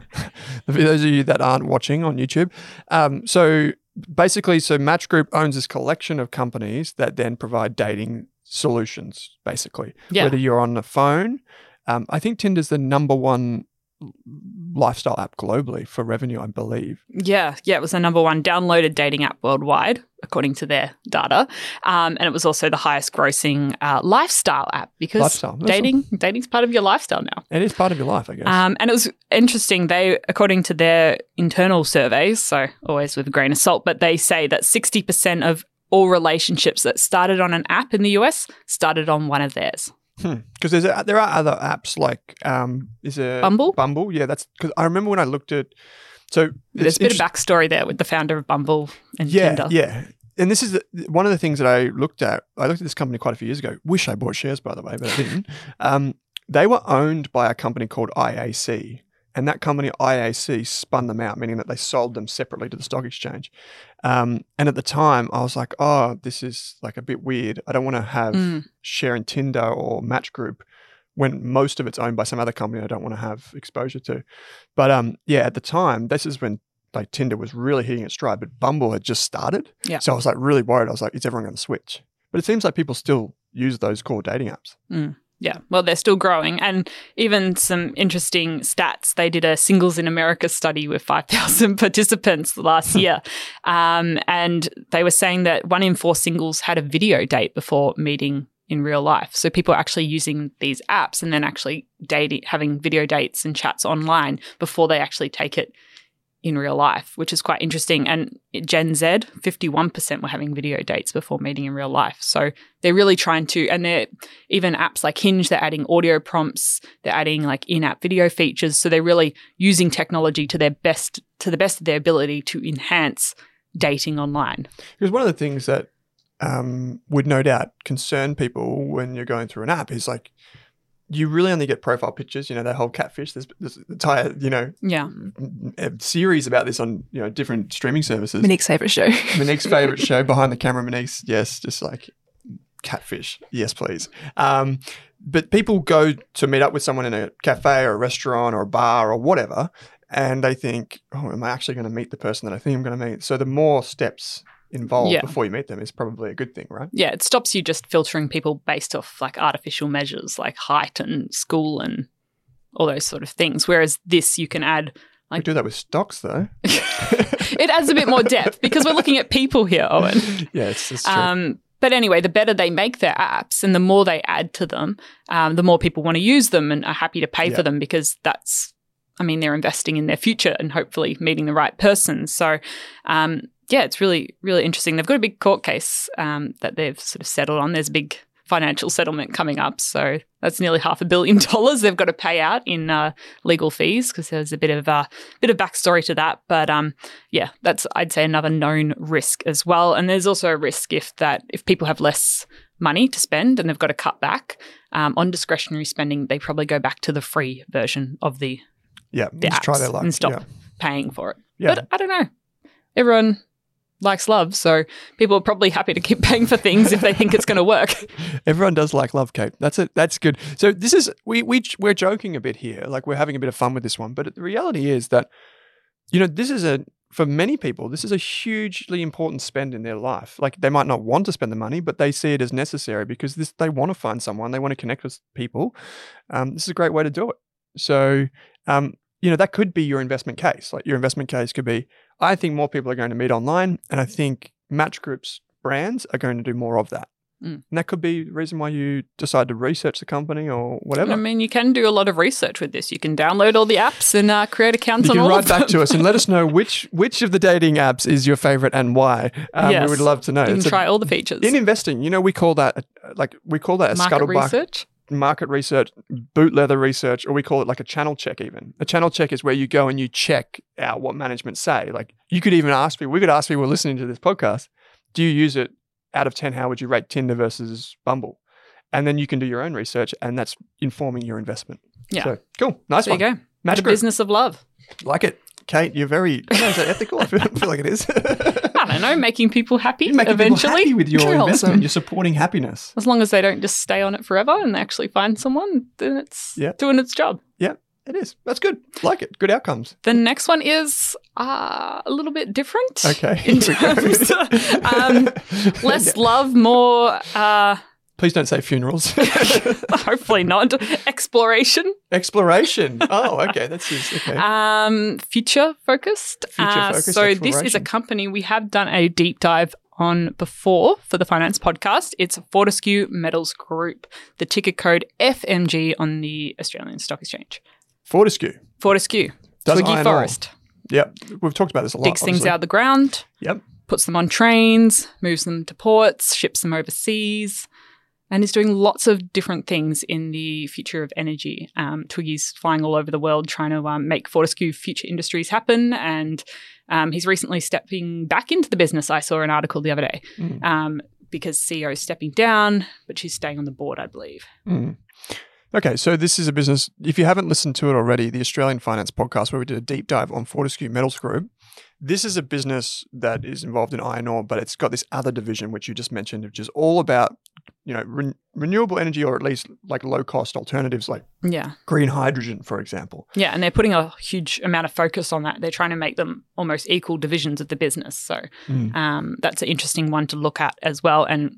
[laughs] for those of you that aren't watching on YouTube. Um, so basically, so Match Group owns this collection of companies that then provide dating solutions. Basically, Yeah. whether you're on the phone, um, I think Tinder's the number one lifestyle app globally for revenue, I believe. Yeah, yeah, it was the number one downloaded dating app worldwide, according to their data, um, and it was also the highest grossing uh, lifestyle app because Lifestyle, dating dating's part of your lifestyle now. It is part of your life, I guess. Um, and it was interesting. They, according to their internal surveys, so always with a grain of salt, but they say that 60% of all relationships that started on an app in the US started on one of theirs. Because there's a, there are other apps like um, is a Bumble? Bumble, yeah. That's because I remember when I looked at. So There's a bit of backstory there with the founder of Bumble and yeah, Tinder. yeah. And this is the, one of the things that I looked at. I looked at this company quite a few years ago. Wish I bought shares, by the way, but I didn't. [laughs] um, they were owned by a company called IAC, and that company IAC spun them out, meaning that they sold them separately to the stock exchange. Um, and at the time, I was like, "Oh, this is like a bit weird. I don't want to have Mm. share in Tinder or Match Group." When most of it's owned by some other company I don't want to have exposure to. But um, yeah, at the time, this is when like Tinder was really hitting its stride, but Bumble had just started. Yeah. So I was like really worried. I was like, is everyone going to switch? But it seems like people still use those core dating apps. Yeah, well, they're still growing. And even some interesting stats. They did a Singles in America study with 5,000 [laughs] participants last year. Um, and they were saying that one in four singles had a video date before meeting in real life. So people are actually using these apps and then actually dating, having video dates and chats online before they actually take it in real life, which is quite interesting. And Gen Z, 51% were having video dates before meeting in real life. So they're really trying to, and they're even apps like Hinge, they're adding audio prompts, they're adding like in-app video features. So they're really using technology to their best, to the best of their ability to enhance dating online. Because one of the things that um, would no doubt concern people when you're going through an app is like, you really only get profile pictures. You know, that whole catfish. There's this entire, you know, Yeah. a series about this on you know different streaming services. Monique's favorite show. [laughs] Monique's favorite show, [laughs] Behind the Camera. Monique's, yes, just like catfish. Yes, please. Um, but people go to meet up with someone in a cafe or a restaurant or a bar or whatever, and they think, oh, am I actually going to meet the person that I think I'm going to meet? So the more steps involved Yeah. before you meet them is probably a good thing, right? Yeah, it stops you just filtering people based off like artificial measures like height and school and all those sort of things. Whereas this, you can add We do that with stocks, though. [laughs] it adds a bit more depth because we're looking at people here, Owen. [laughs] yeah, it's, it's true. Um, but anyway, the better they make their apps and the more they add to them, um, the more people want to use them and are happy to pay Yeah. for them because that's, I mean, they're investing in their future and hopefully meeting the right person. So, um, yeah, it's really, really interesting. They've got a big court case um, that they've sort of settled on. There's a big financial settlement coming up. So that's nearly half a billion [laughs] dollars they've got to pay out in uh, legal fees because there's a bit of a bit of backstory to that. But um, yeah, that's I'd say another known risk as well. And there's also a risk if that if people have less money to spend and they've got to cut back um, on discretionary spending, they probably go back to the free version of the yeah, the just try their luck. and stop Yeah. paying for it. Yeah. But I don't know. Everyone likes love, so people are probably happy to keep [laughs] paying for things if they think it's going to work. [laughs] Everyone does like love Kate. That's it. That's good. So this is we we we're joking a bit here, like we're having a bit of fun with this one. But the reality is that you know this is a for many people this is a hugely important spend in their life. Like they might not want to spend the money, but they see it as necessary because this they want to find someone, they want to connect with people. Um, this is a great way to do it. So um, you know that could be your investment case. Like your investment case could be, I think more people are going to meet online, and I think Match Group's brands are going to do more of that. Mm. And that could be the reason why you decide to research the company or whatever. I mean, you can do a lot of research with this. You can download all the apps and uh, create accounts you on can all write of them. back to us and let us know [laughs] which which of the dating apps is your favorite and why. Um, Yes. We would love to know. You can It's a- try all the features. in investing, you know, we call that a- like we call that a Market scuttlebutt research. Market research, boot leather research, or we call it like a channel check. Even a channel check is where you go and you check out what management say. Like you could even ask people. We could ask people listening to this podcast, do you use it out of ten? How would you rate Tinder versus Bumble? And then you can do your own research, and that's informing your investment. Yeah. So cool, nice There one. you go. The business of love. Like it, Kate. You're very. [laughs] I know, is that ethical? I feel, I feel like it is. [laughs] Don't know, making people happy You're making eventually. people happy with your investment. awesome. You're supporting happiness. As long as they don't just stay on it forever and they actually find someone, then it's Yeah. doing its job. Yeah, it is. That's good. Like it. Good outcomes. The next one is uh, a little bit different. Okay. In Here we go. terms of, um, [laughs] less love, more, uh, Please don't say funerals. [laughs] hopefully not, exploration, Exploration. Oh, okay. That's just, okay. um, future focused. Future-focused so this is a company we have done a deep dive on before for the finance podcast. It's Fortescue Metals Group, the ticker code FMG on the Australian Stock Exchange. Fortescue. Fortescue, Does Twiggy. Forrest, Yep. We've talked about this a lot. digs things out of the ground, Yep. puts them on trains, moves them to ports, ships them overseas, and is doing lots of different things in the future of energy. Um, Twiggy's flying all over the world trying to um, make Fortescue future industries happen, and um, he's recently stepping back into the business. I saw an article the other day Mm. um, because CEO is stepping down, but she's staying on the board, I believe. Mm. Okay, so this is a business. If you haven't listened to it already, the Australian Finance Podcast, where we did a deep dive on Fortescue Metals Group, this is a business that is involved in iron ore, but it's got this other division which you just mentioned, which is all about you know ren- renewable energy or at least like low cost alternatives like Yeah. green hydrogen, for example. Yeah, and they're putting a huge amount of focus on that. They're trying to make them almost equal divisions of the business. So Mm. um, that's an interesting one to look at as well. And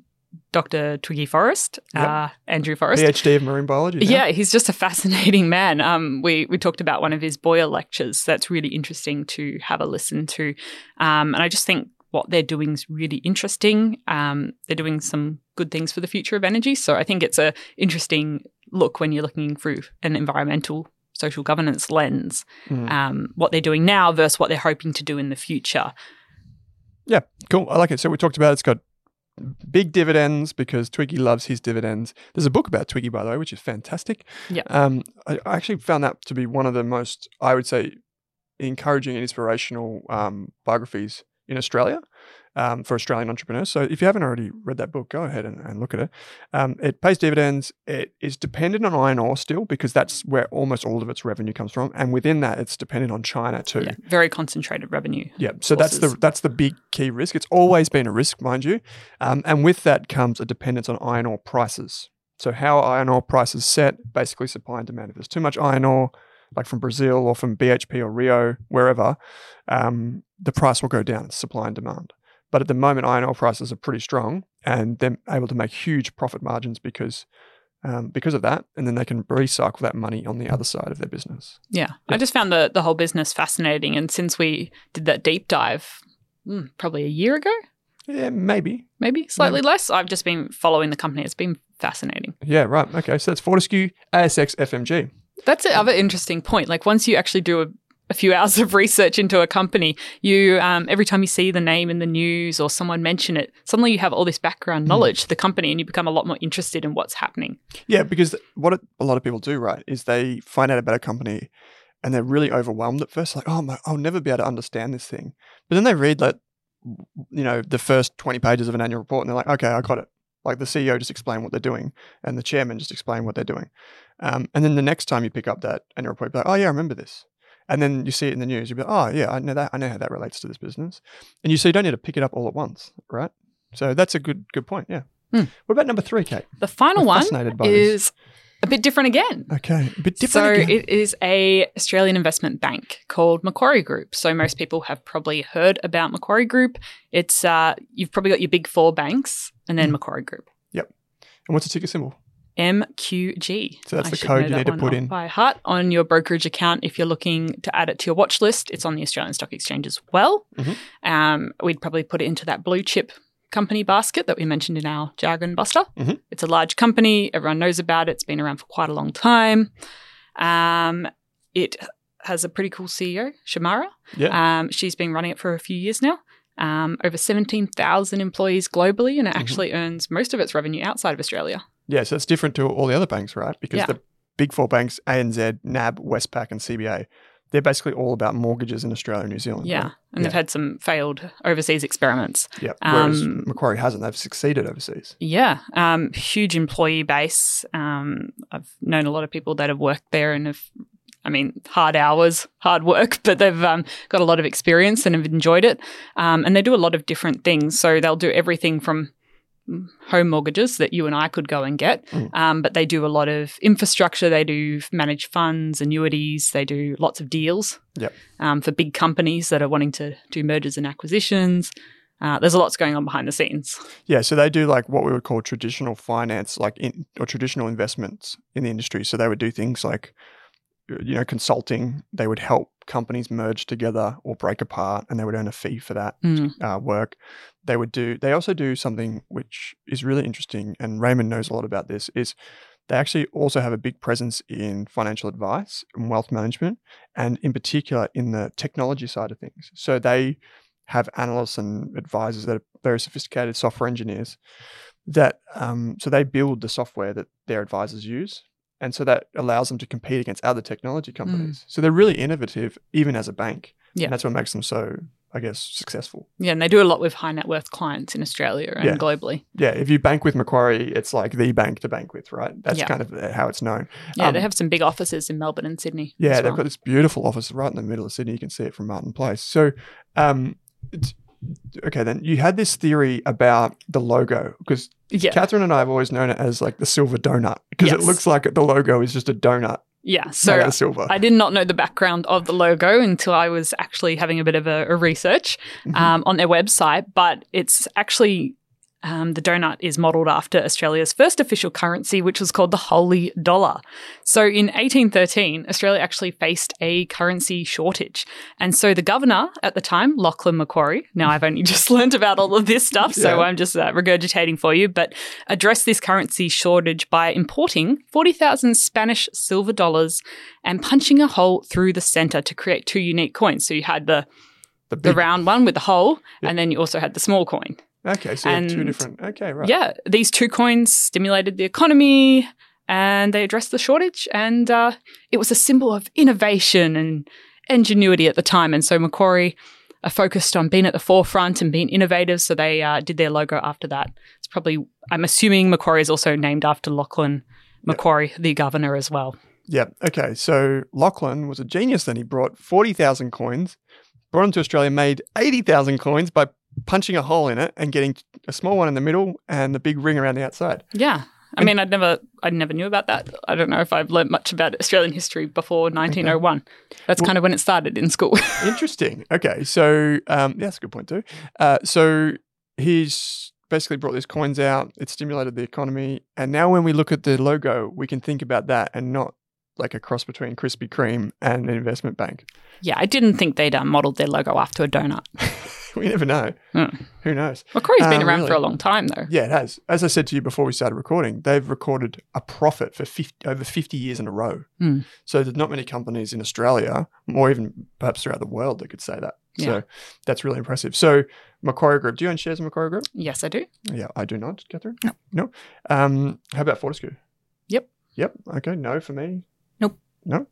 Dr. Twiggy Forrest, Yep. uh, Andrew Forrest. PhD of marine biology. now. Yeah, he's just a fascinating man. Um, we we talked about one of his Boyer lectures. That's really interesting to have a listen to, um, and I just think what they're doing is really interesting. Um, they're doing some good things for the future of energy. So I think it's a interesting look when you're looking through an environmental social governance lens. Mm. Um, what they're doing now versus what they're hoping to do in the future. Yeah, cool. I like it. So we talked about it's got big dividends because Twiggy loves his dividends. There's a book about Twiggy, by the way, which is fantastic. Yeah. Um, I, I actually found that to be one of the most, I would say, encouraging and inspirational um, biographies in Australia um, for Australian entrepreneurs. So if you haven't already read that book, go ahead and, and look at it. Um, it pays dividends. It is dependent on iron ore still because that's where almost all of its revenue comes from, and within that, it's dependent on China too. Yeah, very concentrated revenue. Yeah, so that's the that's the big key risk. It's always been a risk, mind you, um, and with that comes a dependence on iron ore prices. So how iron ore prices set? Basically, supply and demand. If there's too much iron ore, like from Brazil or from BHP or Rio, wherever, um, the price will go down. It's supply and demand. But at the moment, iron ore prices are pretty strong, and they're able to make huge profit margins because um, because of that, and then they can recycle that money on the other side of their business. Yeah. Yeah. I just found the, the whole business fascinating. And since we did that deep dive, mm, probably a year ago, Yeah, maybe. maybe slightly less, I've just been following the company. It's been fascinating. Yeah, right. Okay, so that's Fortescue, ASX, FMG. That's the other interesting point. Like once you actually do a, a few [laughs] hours of research into a company, you um, every time you see the name in the news or someone mention it, suddenly you have all this background knowledge to the company, and you become a lot more interested in what's happening. Yeah, because what a lot of people do, right, is they find out about a company and they're really overwhelmed at first, like, oh my, I'll never be able to understand this thing. But then they read like, you know, the first 20 pages of an annual report and they're like, okay, I got it. Like the CEO just explain what they're doing and the chairman just explain what they're doing. Um, and then the next time you pick up that annual report, you're like, oh yeah, I remember this. And then you see it in the news, you'll be like, oh yeah, I know that. I know how that relates to this business. And you see, you don't need to pick it up all at once, right? So that's a good good point. Yeah. Hmm. What about number three, Kate? The final one by this. A bit different again. Okay, a bit different. so again. it is a Australian investment bank called Macquarie Group. So most people have probably heard about Macquarie Group. It's uh, you've probably got your big four banks and then Mm. Macquarie Group. Yep. And what's the ticker symbol? MQG. So that's I the code you need to put in. by heart on your brokerage account if you're looking to add it to your watch list. It's on the Australian Stock Exchange as well. Mhm. Um, we'd probably put it into that blue chip company basket that we mentioned in our jargon buster. Mhm. It's a large company. Everyone knows about it. It's been around for quite a long time. Um, it has a pretty cool CEO, Shemara. Yeah. Um, she's been running it for a few years now. Um, over 17,000 employees globally, and it Mhm. actually earns most of its revenue outside of Australia. Yeah, so it's different to all the other banks, right? Because Yeah. the big four banks, ANZ, NAB, Westpac, and CBA, they're basically all about mortgages in Australia and New Zealand. Yeah. right? And they've had some failed overseas experiments. Yeah. Whereas Um, Macquarie hasn't. They've succeeded overseas. Yeah. Um, huge employee base. Um, I've known a lot of people that have worked there and have, I mean, hard hours, hard work, [laughs] but they've um, got a lot of experience and have enjoyed it. Um, and they do a lot of different things. So they'll do everything from home mortgages that you and I could go and get, Mm. um, but they do a lot of infrastructure. They do manage funds, annuities. They do lots of deals Yep. um, for big companies that are wanting to do mergers and acquisitions. Uh, there's a lots going on behind the scenes. Yeah, so they do like what we would call traditional finance, like in, or traditional investments in the industry. So they would do things like, you know, consulting. They would help companies merge together or break apart, and they would earn a fee for that Mm. uh, work. They would do. They also do something which is really interesting, and Raymond knows a lot about this. Is they actually also have a big presence in financial advice and wealth management, and in particular in the technology side of things. So they have analysts and advisors that are very sophisticated software engineers that um, so they build the software that their advisors use and so that allows them to compete against other technology companies so they're really innovative even as a bank Yeah. and that's what makes them so i guess successful Yeah, and they do a lot with high net worth clients in Australia and Yeah. globally. yeah if you bank with macquarie it's like the bank to bank with right that's Yeah. kind of uh, how it's known Yeah, Um, they have some big offices in Melbourne and Sydney. Yeah, as they've got this beautiful office right in the middle of Sydney. You can see it from Martin Place. So, um, okay, then you had this theory about the logo because yeah, Catherine and I have always known it as like the silver donut because it looks like the logo is just a donut yeah. So silver. I did not know the background of the logo until I was actually having a bit of a, a research Mhm. um, on their website. But it's actually um, the donut is modelled after Australia's first official currency, which was called the Holy Dollar. So in 1813, Australia actually faced a currency shortage, and so the governor at the time, Lachlan Macquarie. Now I've only [laughs] just learned about all of this stuff, so Yeah. I'm just uh, regurgitating for you. But addressed this currency shortage by importing 40,000 Spanish silver dollars and punching a hole through the center to create two unique coins. So you had the, the the round one with the hole, Yeah. and then you also had the small coin. Okay, so have two different. Okay, right. Yeah, these two coins stimulated the economy and they addressed the shortage. And uh, it was a symbol of innovation and ingenuity at the time. And so Macquarie are focused on being at the forefront and being innovative. So they uh, did their logo after that. It's probably, I'm assuming Macquarie is also named after Lachlan Macquarie, the governor, as well. Yeah. Okay. So Lachlan was a genius. Then he brought forty thousand coins, brought them to Australia, made eighty thousand coins by punching a hole in it and getting a small one in the middle and the big ring around the outside. Yeah. I mean, I'd never, I never knew about that. I don't know if I've learnt much about Australian history before 1901. That's Well- kind of when it started in school. [laughs] Interesting. Okay, so um, yeah, that's a good point too. Uh, so he's basically brought these coins out. It stimulated the economy, and now when we look at the logo, we can think about that and not like a cross between Krispy Kreme and an investment bank. yeah, I didn't think they'd uh, modelled their logo after a donut. [laughs] [laughs] we never know. Hmm. Who knows? Macquarie's been Um, around really? for a long time, though. Yeah, it has. As I said to you before we started recording, they've recorded a profit for 50, over 50 years in a row. Hmm. So there's not many companies in Australia, or even perhaps throughout the world, that could say that. Yeah. So that's really impressive. So Macquarie Group, do you own shares in Macquarie Group? Yes, I do. Yeah, I do not, Catherine. No. No. Um, how about Fortescue? Yep. Yep. Okay. No for me. Nope. No.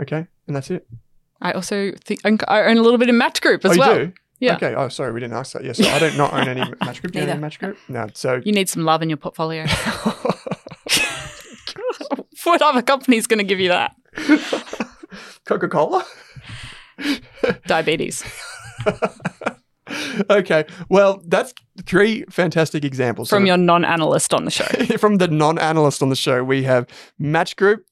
Okay. And that's it. I also think I own a little bit in Match Group as oh, well. do? Yeah. Okay. Oh, sorry, we didn't ask that. Yes. so I don't not own any [laughs] match group. Do you own Neither. any match group? No. So You need some love in your portfolio. [laughs] [laughs] what other company's going to give you that? Coca Cola. Diabetes. [laughs] okay. Well, that's three fantastic examples From So- your non analyst on the show. [laughs] from the non-analyst on the show, we have Match Group,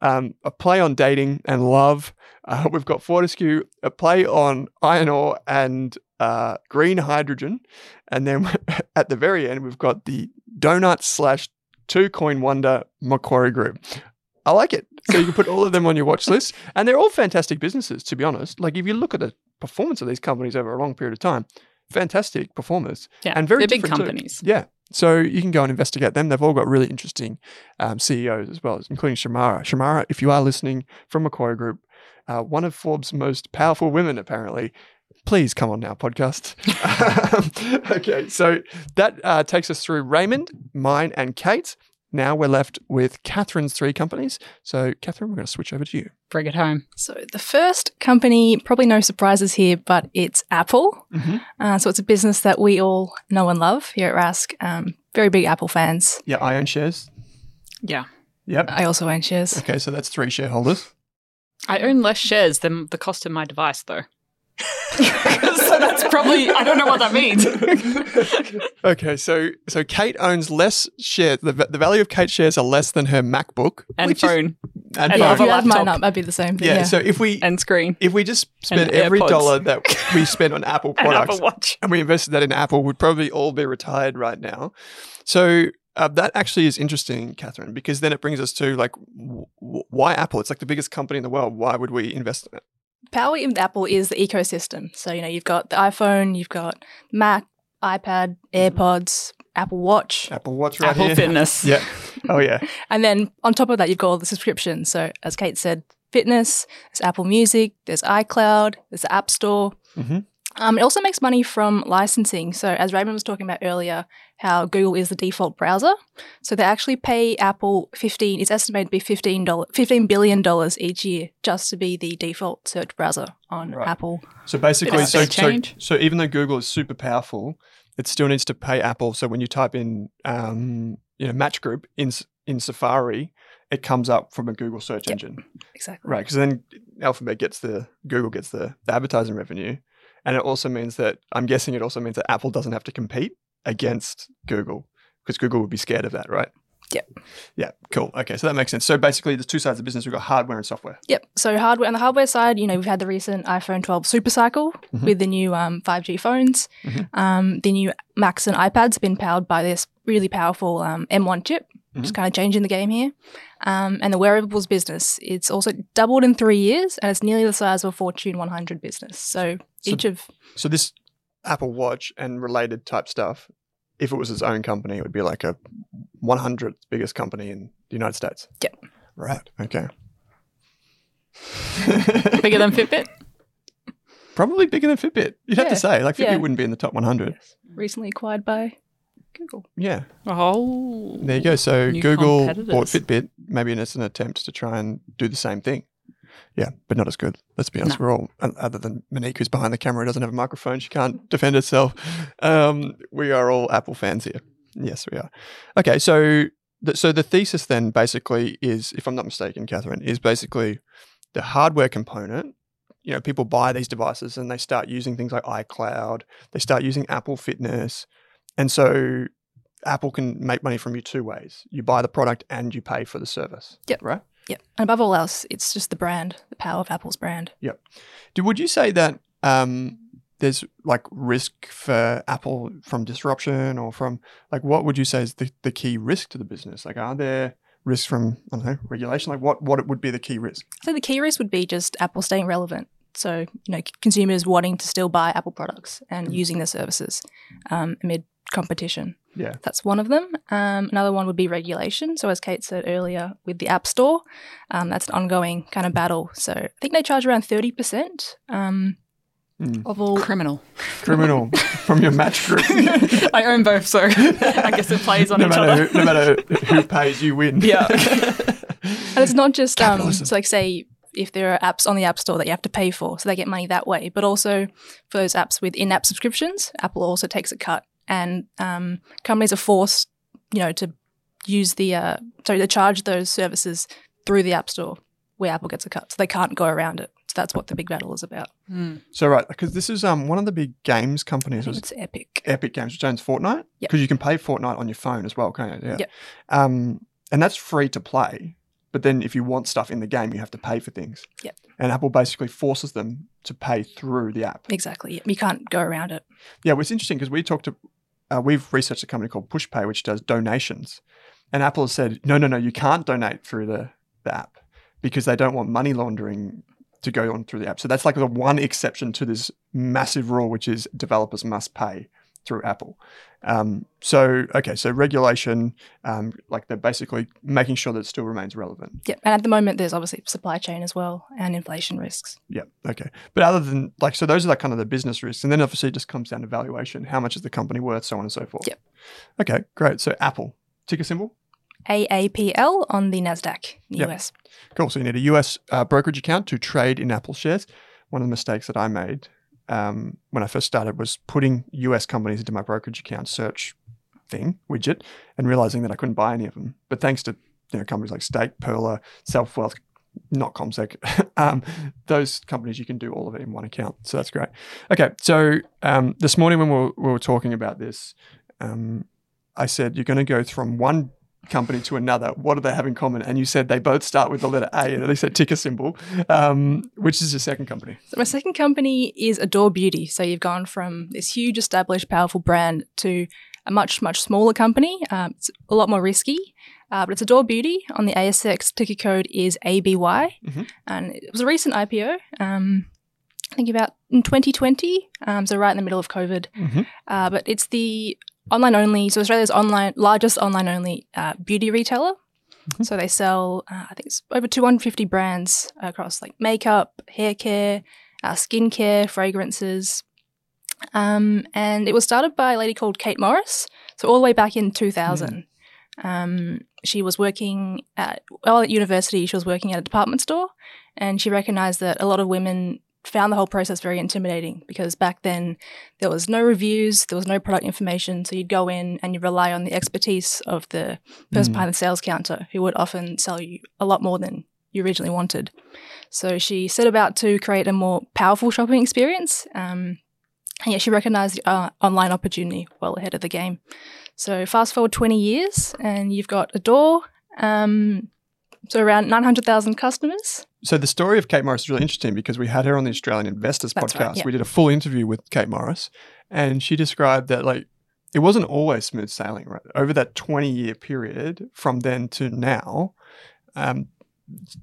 um, a play on dating and love. Uh, [laughs] we've got Fortescue, a play on iron ore and uh, green hydrogen, and then at the very end, we've got the donut slash two coin wonder Macquarie Group. I like it. So you can put all of them on your watch list, and they're all fantastic businesses. To be honest, like if you look at the performance of these companies over a long period of time, fantastic performers Yeah. and very big different too. companies. Yeah. So you can go and investigate them. They've all got really interesting um, CEOs as well, including Shemara. Shemara, if you are listening from Macquarie Group, uh, one of Forbes' most powerful women, apparently. Please come on now, podcast. Um, [laughs] [laughs] okay, so that uh, takes us through Raymond, mine, and Kate. Now we're left with Catherine's three companies. So, Catherine, we're going to switch over to you. Bring it home. So the first company, probably no surprises here, but it's Apple. Mhm. Uh, so it's a business that we all know and love here at Rask. Um, very big Apple fans. Yeah, I own shares. Yeah. Yep. I also own shares. Okay, so that's three shareholders. I own less shares than the cost of my device, though. [laughs] so that's probably, I don't know what that means. [laughs] okay, so so Kate owns less shares. The, the value of Kate's shares are less than her MacBook And which is- phone and And Yeah, phone. if you other add mine up, I'd be the same thing. Yeah, Yeah. So if we and screen if we just spent every AirPods. dollar that we spent on Apple [laughs] and products Apple Watch. and we invested that in Apple, we'd probably all be retired right now. So uh, that actually is interesting, Catherine, because then it brings us to like, w- w- why Apple? It's like the biggest company in the world. Why would we invest in it? Power in Apple is the ecosystem. So, you know, you've got the iPhone, you've got Mac, iPad, AirPods, Apple Watch. Apple Watch right Apple here. Fitness. [laughs] Yeah. Oh yeah. [laughs] And then on top of that, you've got all the subscriptions. So, as Kate said, fitness, there's Apple Music, there's iCloud, there's the App Store. Mhm. Um, it also makes money from licensing. So, as Raymond was talking about earlier, how Google is the default browser. So, they actually pay Apple 15, it's estimated to be $15, $15 billion each year just to be the default search browser on Right. Apple. So basically, so, so so even though Google is super powerful, it still needs to pay Apple. So when you type in, um, you know, Match Group in in Safari, it comes up from a Google search Yep. engine, Exactly. right? Because then Alphabet gets the Google gets the, the advertising revenue, and it also means that I'm guessing it also means that Apple doesn't have to compete against Google because Google would be scared of that, right? Yep. Yeah. Cool. Okay. So that makes sense. So basically, there's two sides of the business. We've got hardware and software. Yep. So hardware on the hardware side, you know, we've had the recent iPhone 12 super cycle Mhm. with the new um, 5G phones. Mhm. Um, the new Macs and iPads have been powered by this really powerful um, M1 chip, which is kind of changing the game here. Um, and the wearables business, it's also doubled in three years, and it's nearly the size of a Fortune 100 business. So, So- each of So this Apple Watch and related type stuff, if it was its own company, it would be like a 100th biggest company in the United States. Yep. Right. Okay. [laughs] Bigger than Fitbit? Probably bigger than Fitbit. You'd have to say. Like Fitbit Yeah. wouldn't be in the top 100. recently acquired by Google. Yeah. Oh. There you go. So Google bought Fitbit. Maybe it's an attempt to try and do the same thing. Yeah, but not as good. Let's be honest. No. We're all, other than Monique, who's behind the camera, doesn't have a microphone. She can't defend herself. Um, we are all Apple fans here. Yes, we are. Okay, so the, so the thesis then basically is, if I'm not mistaken, Catherine, is basically the hardware component. You know, people buy these devices and they start using things like iCloud. They start using Apple Fitness, and so Apple can make money from you two ways: you buy the product and you pay for the service. Yep. Right. Yep. And above all else, it's just the brand, the power of Apple's brand. Yep. Do, would you say that um, there's like risk for Apple from disruption or from like what would you say is the, the key risk to the business? Like, are there risks from I don't know regulation? Like, what what would be the key risk? So the key risk would be just Apple staying relevant. So you know, consumers wanting to still buy Apple products and Mm. using their services um, amid competition. Yeah. That's one of them. Um, another one would be regulation. So as Kate said earlier, with the App Store, um, that's an ongoing kind of battle. So I think they charge around thirty percent um, Mm. of all. Criminal. Criminal from your match group. [laughs] I own both, so I guess it plays on no each matter other. who, no matter who pays, you win. Yeah. [laughs] And it's not just um, so like say if there are apps on the App Store that you have to pay for, so they get money that way. But also for those apps with in-app subscriptions, Apple also takes a cut, and um, companies are forced, you know, to use the uh, sorry to charge those services through the App Store, where Apple gets a cut, so they can't go around it. So that's what the big battle is about. Hmm. So right, because this is um one of the big games I companies think it's Epic. Epic Games, which owns Fortnite. Yep. Because you can pay Fortnite on your phone as well, can't you? Yeah. Yep. Um, and that's free to play. But then if you want stuff in the game, you have to pay for things. Yep. And Apple basically forces them to pay through the app. Exactly. You can't go around it. Yeah, well, it's interesting because we talked to, uh, we've researched a company called PushPay, which does donations. And Apple has said, no, no, no, you can't donate through the, the app because they don't want money laundering to go on through the app. So that's like the one exception to this massive rule, which is developers must pay through Apple. Um, so, okay, so regulation, um, like they're basically making sure that it still remains relevant. Yeah, And at the moment, there's obviously supply chain as well and inflation risks. Yeah. Okay. But other than like, so those are like kind of the business risks. And then obviously it just comes down to valuation. How much is the company worth? So on and so forth. Yep. Okay. Great. So Apple, ticker symbol. AAPL on the Nasdaq in the Yep. US. Cool. So you need a US uh, brokerage account to trade in Apple shares. One of the mistakes that I made um, when I first started was putting US companies into my brokerage account search thing widget and realizing that I couldn't buy any of them. But thanks to you know companies like Stake, Pearler, Self Wealth, not CommSec, [laughs] um, those companies you can do all of it in one account. So that's great. Okay, so um, this morning when we were, we were talking about this, um, I said you're going to go from one company to another. What do they have in common? And you said they both start with the letter A, and at least a ticker symbol. Um, which is your second company? So my second company is Adore Beauty. So you've gone from this huge, established, powerful brand to a much, much smaller company. Um, it's a lot more risky, uh, but it's Adore Beauty. On the ASX, ticker code is ABY, Mhm. and it was a recent IPO. Um, I think about in 2020, um, so right in the middle of COVID. Mhm. Uh, but it's the online only, so Australia's online largest online only uh, beauty retailer. So they sell, uh, I think it's over 250 brands across like makeup, hair care, uh, skincare, fragrances. Um, and it was started by a lady called Kate Morris. So all the way back in 2000. Um, she was working at, well, at university, she was working at a department store and she recognized that a lot of women found the whole process very intimidating because back then there was no reviews, there was no product information. So you'd go in and you rely on the expertise of the person Mm. behind the sales counter who would often sell you a lot more than you originally wanted. So she set about to create a more powerful shopping experience. Um, and yet she recognized the uh, online opportunity well ahead of the game. So fast forward 20 years and you've got Adore. Um, so around 900,000 customers. So the story of Kate Morris is really interesting because we had her on the Australian Investors That's podcast. right, yeah. We did a full interview with Kate Morris, and she described that like it wasn't always smooth sailing. Right over that twenty year period from then to now, um,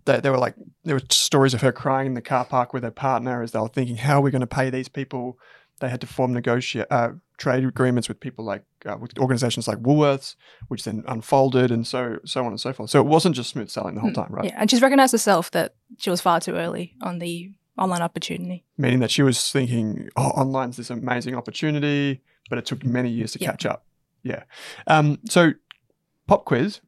they, they were like there were stories of her crying in the car park with her partner as they were thinking, how are we going to pay these people? They had to form negotiate uh, trade agreements with people like uh, with organizations like Woolworths, which then unfolded, and so so on and so forth. So it wasn't just smooth sailing the whole Mm, time, right? Yeah, and she's recognized herself that she was far too early on the online opportunity. meaning that she was thinking, "Oh, online's this amazing opportunity," but it took many years to Yeah. catch up. Yeah. Um, so, pop quiz: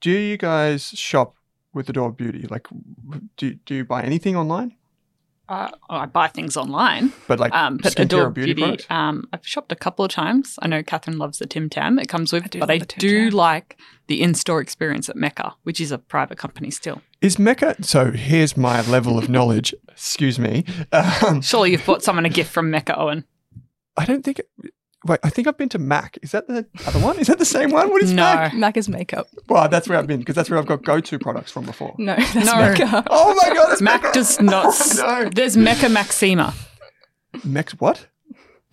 Do you guys shop with the door of Beauty? Like, do do you buy anything online? Uh, I buy things online, But like, um, but skincare Adore or beauty, Beauty. Um, I've shopped a couple of times. I know Catherine loves the Tim Tam it comes with, I but I do Tam. like the in-store experience at Mecca, which is a private company still. Is Mecca? So here's my level of knowledge. [laughs] Excuse me. Um, Surely you've bought someone a gift from Mecca, Owen. I don't think. Wait, I think I've been to Mac. Is that the other one? Is that the same one? What is No. Mac? Mac is makeup. Well, that's where I've been because that's where I've got go-to products from before. No, [laughs] that's No. makeup. Oh my god, that's Mac Mac. does not. [laughs] s- No. There's Mecca Maxima. Mac what?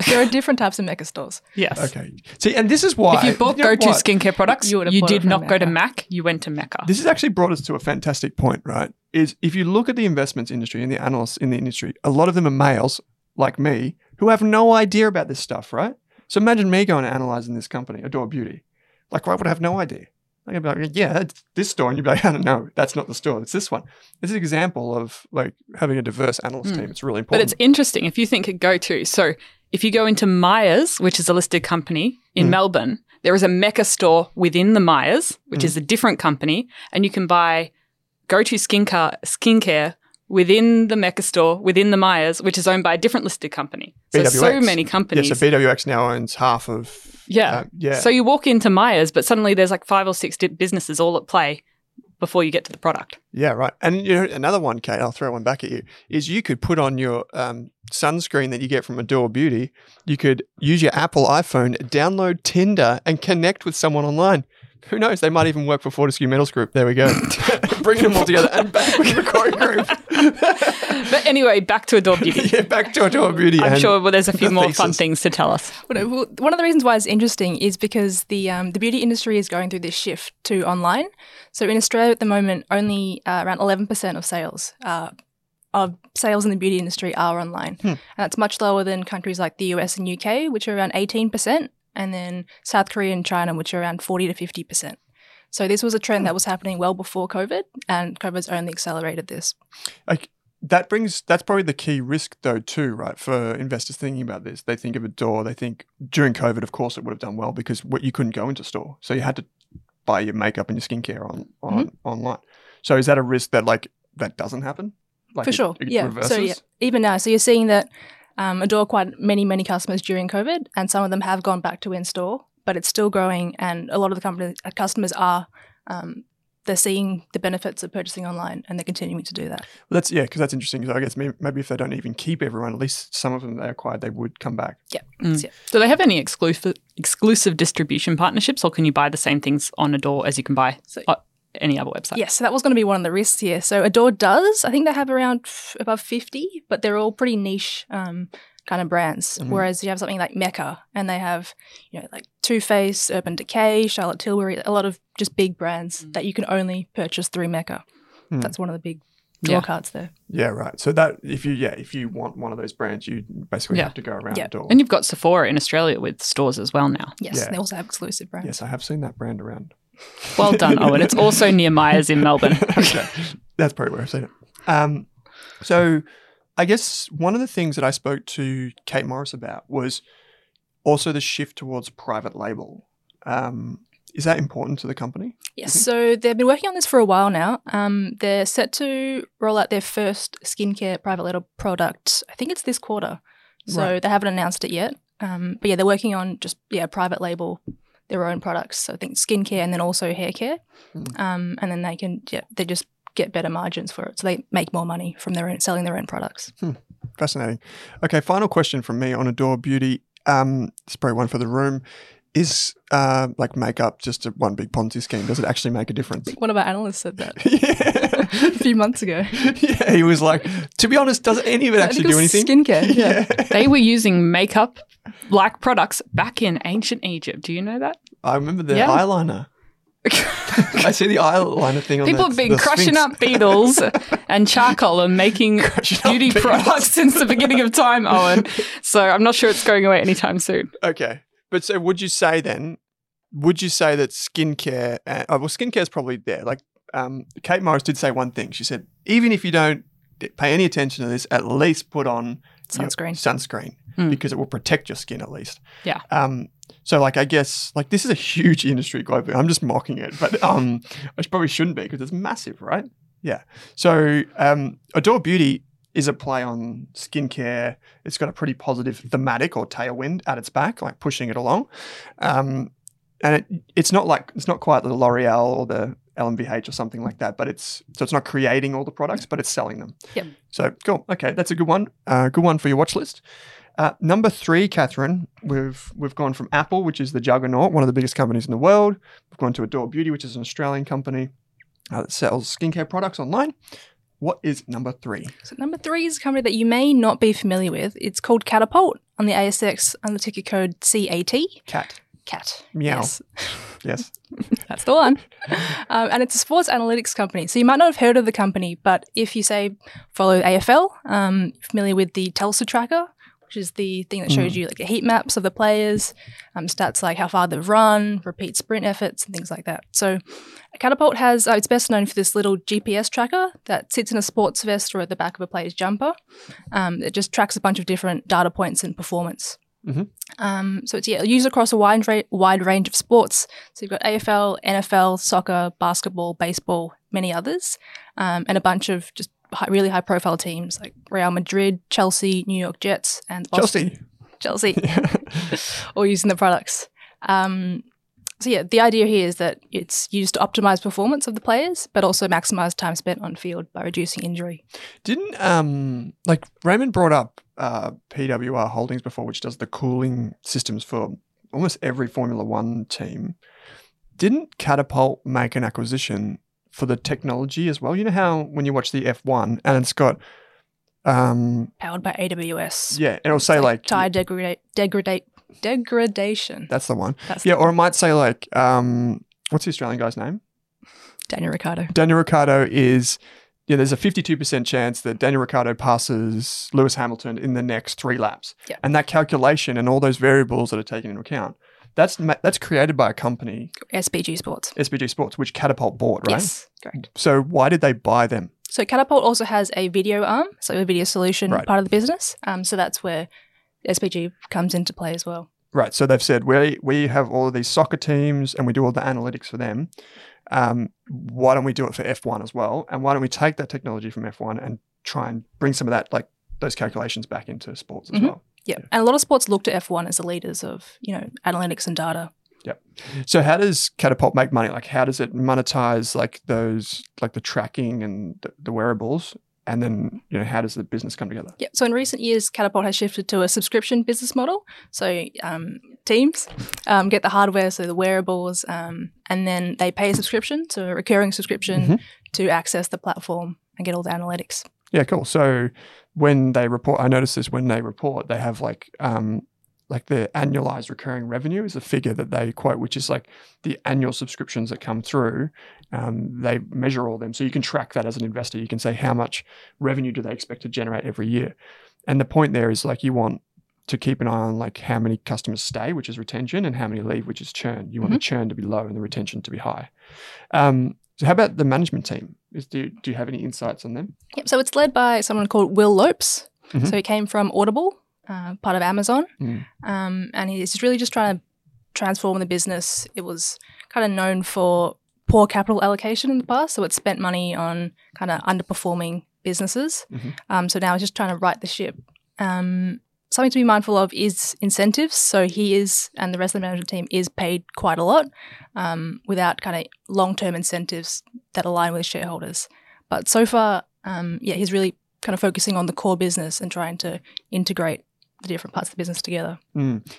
There are different types of Mecca stores. Yes. Okay. See, and this is why If you bought you know go-to what? skincare products, You you, would have bought it did from not go to Mac. You went to Mecca. This has actually brought us to a fantastic point, right? Is if you look at the investments industry and the analysts in the industry, a lot of them are males like me who have no idea about this stuff, right? So imagine me going and analyzing this company, Adore Beauty. Like, I would have no idea. I'd be like, yeah, it's this store. And you'd be like, [laughs] I don't know, that's not the store, it's this one. This is an example of like having a diverse analyst team. It's really important. But it's interesting if you think of go-to. So if you go into Myers, which is a listed company in Mm. Melbourne, there is a Mecca store within the Myers, which Mm. is a different company, and you can buy go-to skincare skincare within the Mecca store within the Myers, which is owned by a different listed company. So so BWX. many yeah, companies. so BWX now owns half of. Yeah. uh, yeah. So you walk into Myers, but suddenly there's like five or six businesses all at play before you get to the product. Yeah, right. And you know, another one, Kate, I'll throw one back at you, is you could put on your um, sunscreen that you get from Adore Beauty. You could use your Apple iPhone, download Tinder, and connect with someone online. Who knows? They might even work for Fortescue Metals Group. There we go. [laughs] Bringing them all together and back with the Corey Group. [laughs] But anyway, back to Adore Beauty. [laughs] yeah, back to Adore Beauty. I'm sure well, there's a few the more fun things to tell us. But well, one of the reasons why it's interesting is because the um, the beauty industry is going through this shift to online. So in Australia at the moment, only uh, around eleven percent of sales uh, of sales in the beauty industry are online, and that's much lower than countries like the US and UK, which are around eighteen percent, and then South Korea and China, which are around forty to fifty percent. So this was a trend that was happening well before COVID, and COVID's only accelerated this. like that brings that's probably the key risk though too right for investors thinking about this they think of Adore they think during covid of course it would have done well because what you couldn't go into store so you had to buy your makeup and your skincare on, on Mm-hmm. online so is that a risk that like that doesn't happen like For it- sure. it yeah. reverses? So yeah, even now, so you're seeing that um, Adore quite many, many customers during COVID, and some of them have gone back to in store, but it's still growing, and a lot of the company, uh, customers are um, they're seeing the benefits of purchasing online, and they're continuing to do that. Well, that's yeah because that's interesting so i guess maybe, maybe if they don't even keep everyone at least some of them they acquired they would come back Yeah. Mm. Yeah. Do they have any exclusive exclusive distribution partnerships, or can you buy the same things on Adore as you can buy So- on any other website? Yes, so that was going to be one of the risks here. So Adore does, I think they have around f- above 50, but they're all pretty niche um, kind of brands. Mhm. Whereas you have something like Mecca, and they have, you know, like Too Faced, Urban Decay, Charlotte Tilbury, a lot of just big brands that you can only purchase through Mecca. Hmm. That's one of the big draw Yeah. cards there. yeah right so that if you yeah if you want one of those brands you basically Yeah. have to go around Yeah. the door And you've got Sephora in Australia with stores as well now. Yes, Yeah. they also have exclusive brands. yes i have seen that brand around Well done, Owen. It's also near Myers in Melbourne. [laughs] okay. That's probably where I've seen it. Um, so I guess one of the things that I spoke to Kate Morris about was also the shift towards private label. Um, is that important to the company? Yes, so they've been working on this for a while now. Um, they're set to roll out their first skincare private label product. I think it's this quarter. So Right. they haven't announced it yet. Um, but yeah, they're working on just yeah private label their own products. So I think skincare and then also hair care. Mm. Um, and then they can yeah they just get better margins for it, so they make more money from their own selling their own products. Fascinating. Okay, final question from me on Adore Beauty. Um, it's probably one for the room. Is uh, like makeup just a one big Ponzi scheme? Does it actually make a difference? One of our analysts said that yeah. [laughs] [laughs] a few months ago. yeah, he was like, to be honest, does any of it actually do anything? Skincare. [laughs] Yeah. They were using makeup like products back in ancient Egypt. Do you know that? I remember the Yeah. eyeliner. [laughs] I see the eyeliner thing on People have been crushing Sphinx. up beetles and charcoal and making [laughs] Crushing beauty products since the beginning of time, Owen. So I'm not sure it's going away anytime soon. Okay, but so would you say then? Would you say that skincare? And, oh, well, skincare is probably there. Like um, Kate Morris did say one thing. She said, even if you don't pay any attention to this, at least put on Sunscreen. sunscreen Mm. because it will protect your skin at least. Yeah. Um. So like I guess like this is a huge [laughs] industry globally. I'm just mocking it, but um, I probably shouldn't be because it's massive, right? Yeah. So um, Adore Beauty is a play on skincare. It's got a pretty positive thematic or tailwind at its back, like pushing it along. Um, and it, it's not like it's not quite the L'Oreal or the LMVH or something like that, but it's so it's not creating all the products, but it's selling them. Yep. So cool. Okay, that's a good one. Uh, good one for your watch list. Uh, number three, Catherine, we've we've gone from Apple, which is the juggernaut, one of the biggest companies in the world. We've gone to Adore Beauty, which is an Australian company uh, that sells skincare products online. What is number three? So number three is a company that you may not be familiar with. It's called Catapult on the ASX the ticker code CAT. Cat. Cat. Meow. Yes, [laughs] Yes. [laughs] that's the one. um, [laughs] and it's a sports analytics company. So you might not have heard of the company, but if you say follow AFL, um, familiar with the Telstra tracker, which is the thing that shows you like the heat maps of the players, um, stats like how far they've run, repeat sprint efforts, and things like that. So Catapult has, uh, it's best known for this little GPS tracker that sits in a sports vest or at the back of a player's jumper. Um, it just tracks a bunch of different data points and performance. Mhm. Um, so it's yeah, used across a wide, ra- wide range of sports. So you've got AFL, NFL, soccer, basketball, baseball, many others, um, and a bunch of just high, really high profile teams like Real Madrid, Chelsea, New York Jets, and. Chelsea. Chelsea [laughs] or [laughs] using the products. Um, so yeah, the idea here is that it's used to optimize performance of the players, but also maximize time spent on field by reducing injury. Didn't um like Raymond brought up uh, PWR Holdings before, which does the cooling systems for almost every Formula One team. Didn't Catapult make an acquisition for the technology as well? You know how when you watch the F1 and it's got um Powered by AWS. yeah, it'll say like tire degrada- degrada- degradation. that's the one. That's Yeah, or it might say like um what's the Australian guy's name? Daniel Ricciardo. Daniel Ricciardo is, yeah, there's a 52% chance that Daniel Ricciardo passes Lewis Hamilton in the next three laps. Yeah. And that calculation and all those variables that are taken into account, that's that's created by a company, SBG Sports. SBG Sports, which Catapult bought, right? Yes, correct. So why did they buy them? So Catapult also has a video arm, so a video solution Right. part of the business. Um, so that's where SBG comes into play as well. Right. So they've said we we have all of these soccer teams and we do all the analytics for them. Um, why don't we do it for F1 as well? And why don't we take that technology from F1 and try and bring some of that, like those calculations, back into sports as Mhm. well? Yeah. And a lot of sports look to F1 as the leaders of, you know, analytics and data. Yeah. So how does Catapult make money? Like how does it monetize like those like the tracking and the, the wearables? And then, you know, how does the business come together? Yeah. So in recent years, Catapult has shifted to a subscription business model. So um, teams um, get the hardware, so the wearables, um, and then they pay a subscription, so a recurring subscription Mhm. to access the platform and get all the analytics. Yeah, cool. So when they report, I notice this when they report, they have like um like the annualized recurring revenue is a figure that they quote, which is like the annual subscriptions that come through. Um, they measure all them, so you can track that as an investor. You can say how much revenue do they expect to generate every year, and the point there is like you want to keep an eye on like how many customers stay, which is retention, and how many leave, which is churn. You want the churn to be low and the retention to be high. Um, so how about the management team? Is, do, do you have any insights on them? Yep. So it's led by someone called Will Lopes. Mhm. So he came from Audible, uh, part of Amazon, Mm. um, and he's really just trying to transform the business. It was kind of known for poor capital allocation in the past, so it spent money on kind of underperforming businesses. Mhm. Um, so now he's just trying to right the ship. Um, something to be mindful of is incentives. So he is, and the rest of the management team is paid quite a lot um, without kind of long term incentives that align with shareholders. But so far, um, yeah, he's really kind of focusing on the core business and trying to integrate the different parts of the business together.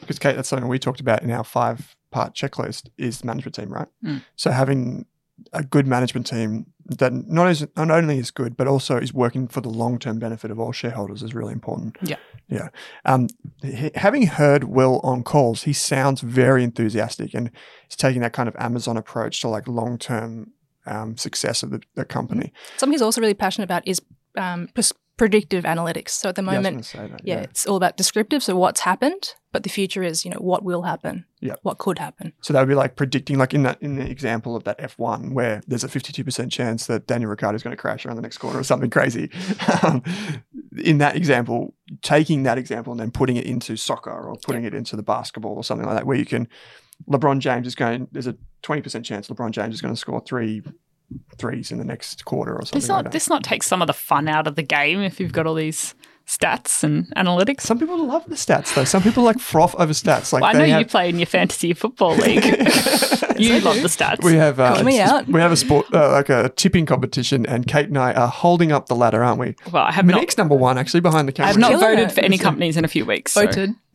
Because Kate, that's something we talked about in our five part checklist is the management team, right? Mm. So having a good management team that not is not only is good but also is working for the long term benefit of all shareholders is really important. Yeah. yeah. Um, h- having heard Will on calls, he sounds very enthusiastic and he's taking that kind of Amazon approach to like long term um, success of the, the company. Something he's also really passionate about is um, pres- predictive analytics. So at the Yeah, moment, gonna that, yeah, it's all about descriptive. So what's happened, but the future is, you know, what will happen, what could happen. So that would be like predicting, like in that in the example of that F1, where there's a 52% chance that Daniel Ricciardo is going to crash around the next corner or something crazy. [laughs] Um, in that example, taking that example and then putting it into soccer or putting it into the basketball or something like that, where you can, LeBron James is going. There's a 20% chance LeBron James is going to score three threes in the next quarter or something This like not that. this not takes some of the fun out of the game if you've got all these stats and analytics. Some people love the stats though. Some people like froth over stats. Like Well, I know they you play in your fantasy football [laughs] league. you love the stats. we have uh, Call me out. we have a sport uh, like a tipping competition, and Kate and I are holding up the ladder, aren't we? well, I have not. Monique's number one actually behind the I camera. have not voted it. for any companies in a few weeks. Voted. [laughs] [laughs]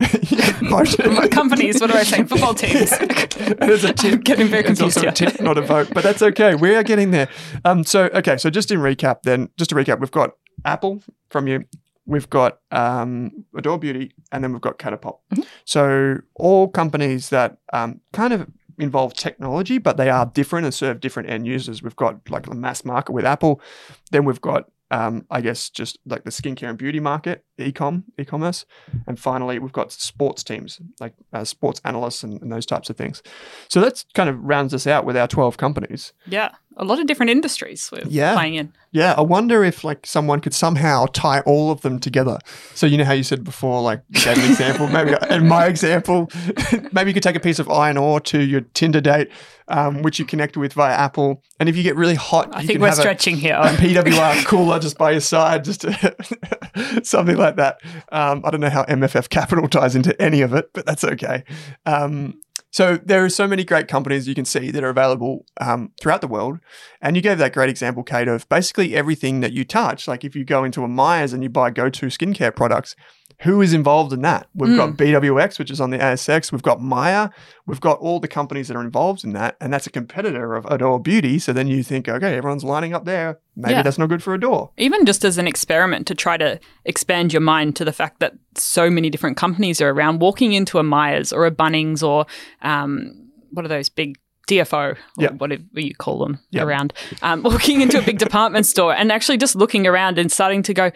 Voted. companies. What am I saying? Football teams. It's a tip. I'm getting very It's confused also a here. tip, not a vote, but that's okay. We are getting there. Um, so okay, so just in recap, then just to recap, we've got Apple from you, we've got um, Adore Beauty, and then we've got Catapult. Mm-hmm. So all companies that um, kind of involve technology, but they are different and serve different end users. We've got like the mass market with Apple, then we've got um, I guess just like the skincare and beauty market, e-com, e-commerce, and finally we've got sports teams like uh, sports analysts and, and those types of things. So that's kind of rounds us out with our twelve companies. Yeah, a lot of different industries we're Yeah. playing in. Yeah, I wonder if like someone could somehow tie all of them together. So you know how you said before, like you gave an example, [laughs] maybe and my example, [laughs] maybe you could take a piece of iron ore to your Tinder date, um, which you connect with via Apple, and if you get really hot, I you think we're have a- stretching here. a PWR cooler just by your side, just to, [laughs] something like that. Um, I don't know how MFF Capital [laughs] ties into any of it, but that's okay. Um, so there are so many great companies you can see that are available um, throughout the world, and you gave that great example, Kate, of basically everything that you touch. Like if you go into a Myers and you buy go-to skincare products, who is involved in that? We've got BWX, which is on the ASX. We've got Myer. We've got all the companies that are involved in that, and that's a competitor of Adore Beauty. So then you think, okay, everyone's lining up there. Maybe Yeah. that's not good for Adore. even just as an experiment to try to expand your mind to the fact that so many different companies are around, walking into a Myers or a Bunnings or um, what are those big DFO or Yeah. whatever you call them Yeah. around, um, [laughs] walking into a big department store and actually just looking around and starting to go,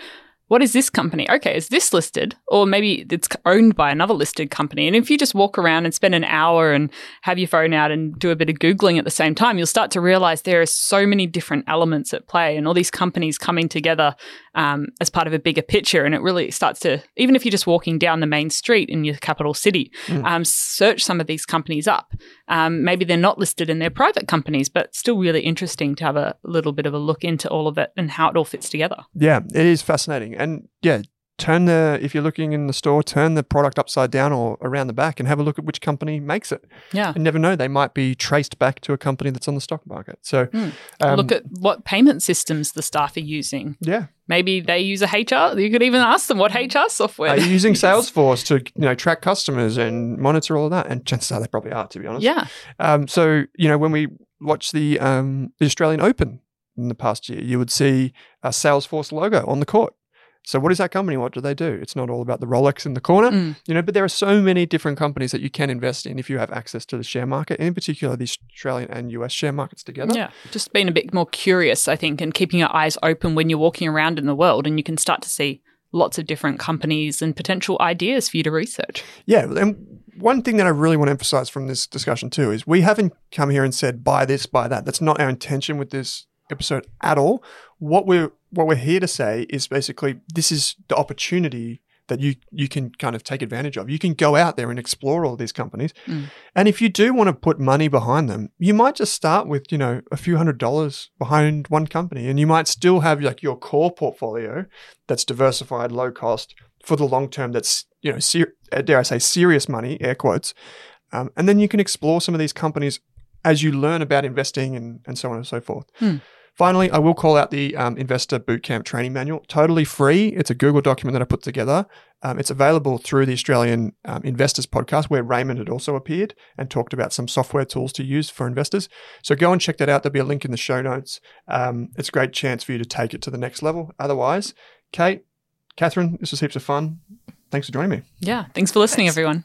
what is this company? Okay, is this listed? Or maybe it's owned by another listed company. And if you just walk around and spend an hour and have your phone out and do a bit of Googling at the same time, you'll start to realize there are so many different elements at play and all these companies coming together um, as part of a bigger picture. And it really starts to, even if you're just walking down the main street in your capital city, um, search some of these companies up. Um, maybe they're not listed and they're private companies, but still really interesting to have a little bit of a look into all of it and how it all fits together. Yeah, it is fascinating. And yeah, turn the if you're looking in the store, turn the product upside down or around the back and have a look at which company makes it. Yeah. and never know; they might be traced back to a company that's on the stock market. So, um, look at what payment systems the staff are using. yeah. Maybe they use a HR. You could even ask them what HR software. Are you using. [laughs] Salesforce to you know track customers and monitor all of that? And chances are they probably are, to be honest. Yeah, Um, so you know when we watched the um, the Australian Open in the past year, you would see a Salesforce logo on the court. So what is that company? What do they do? It's not all about the Rolex in the corner, Mm. you know. But there are so many different companies that you can invest in if you have access to the share market, and in particular the Australian and US share markets together. yeah. Just being a bit more curious, I think, and keeping your eyes open when you're walking around in the world, and you can start to see lots of different companies and potential ideas for you to research. Yeah, and one thing that I really want to emphasize from this discussion too is we haven't come here and said buy this, buy that. That's not our intention with this episode at all. What we're what we're here to say is basically this is the opportunity that you you can kind of take advantage of. You can go out there and explore all these companies. Mm. And if you do want to put money behind them, you might just start with, you know, a few hundred dollars behind one company and you might still have like your core portfolio that's diversified, low cost for the long term that's, you know, ser- uh, dare I say serious money, air quotes. Um, and then you can explore some of these companies as you learn about investing and, and so on and so forth. Hmm. Finally, I will call out the um, Investor Bootcamp Training Manual. Totally free. It's a Google document that I put together. Um, it's available through the Australian um, Investors Podcast, where Raymond had also appeared and talked about some software tools to use for investors. So go and check that out. There'll be a link in the show notes. Um, it's a great chance for you to take it to the next level. Otherwise, Kate, Catherine, this was heaps of fun. Thanks for joining me. Yeah. Thanks for listening, everyone.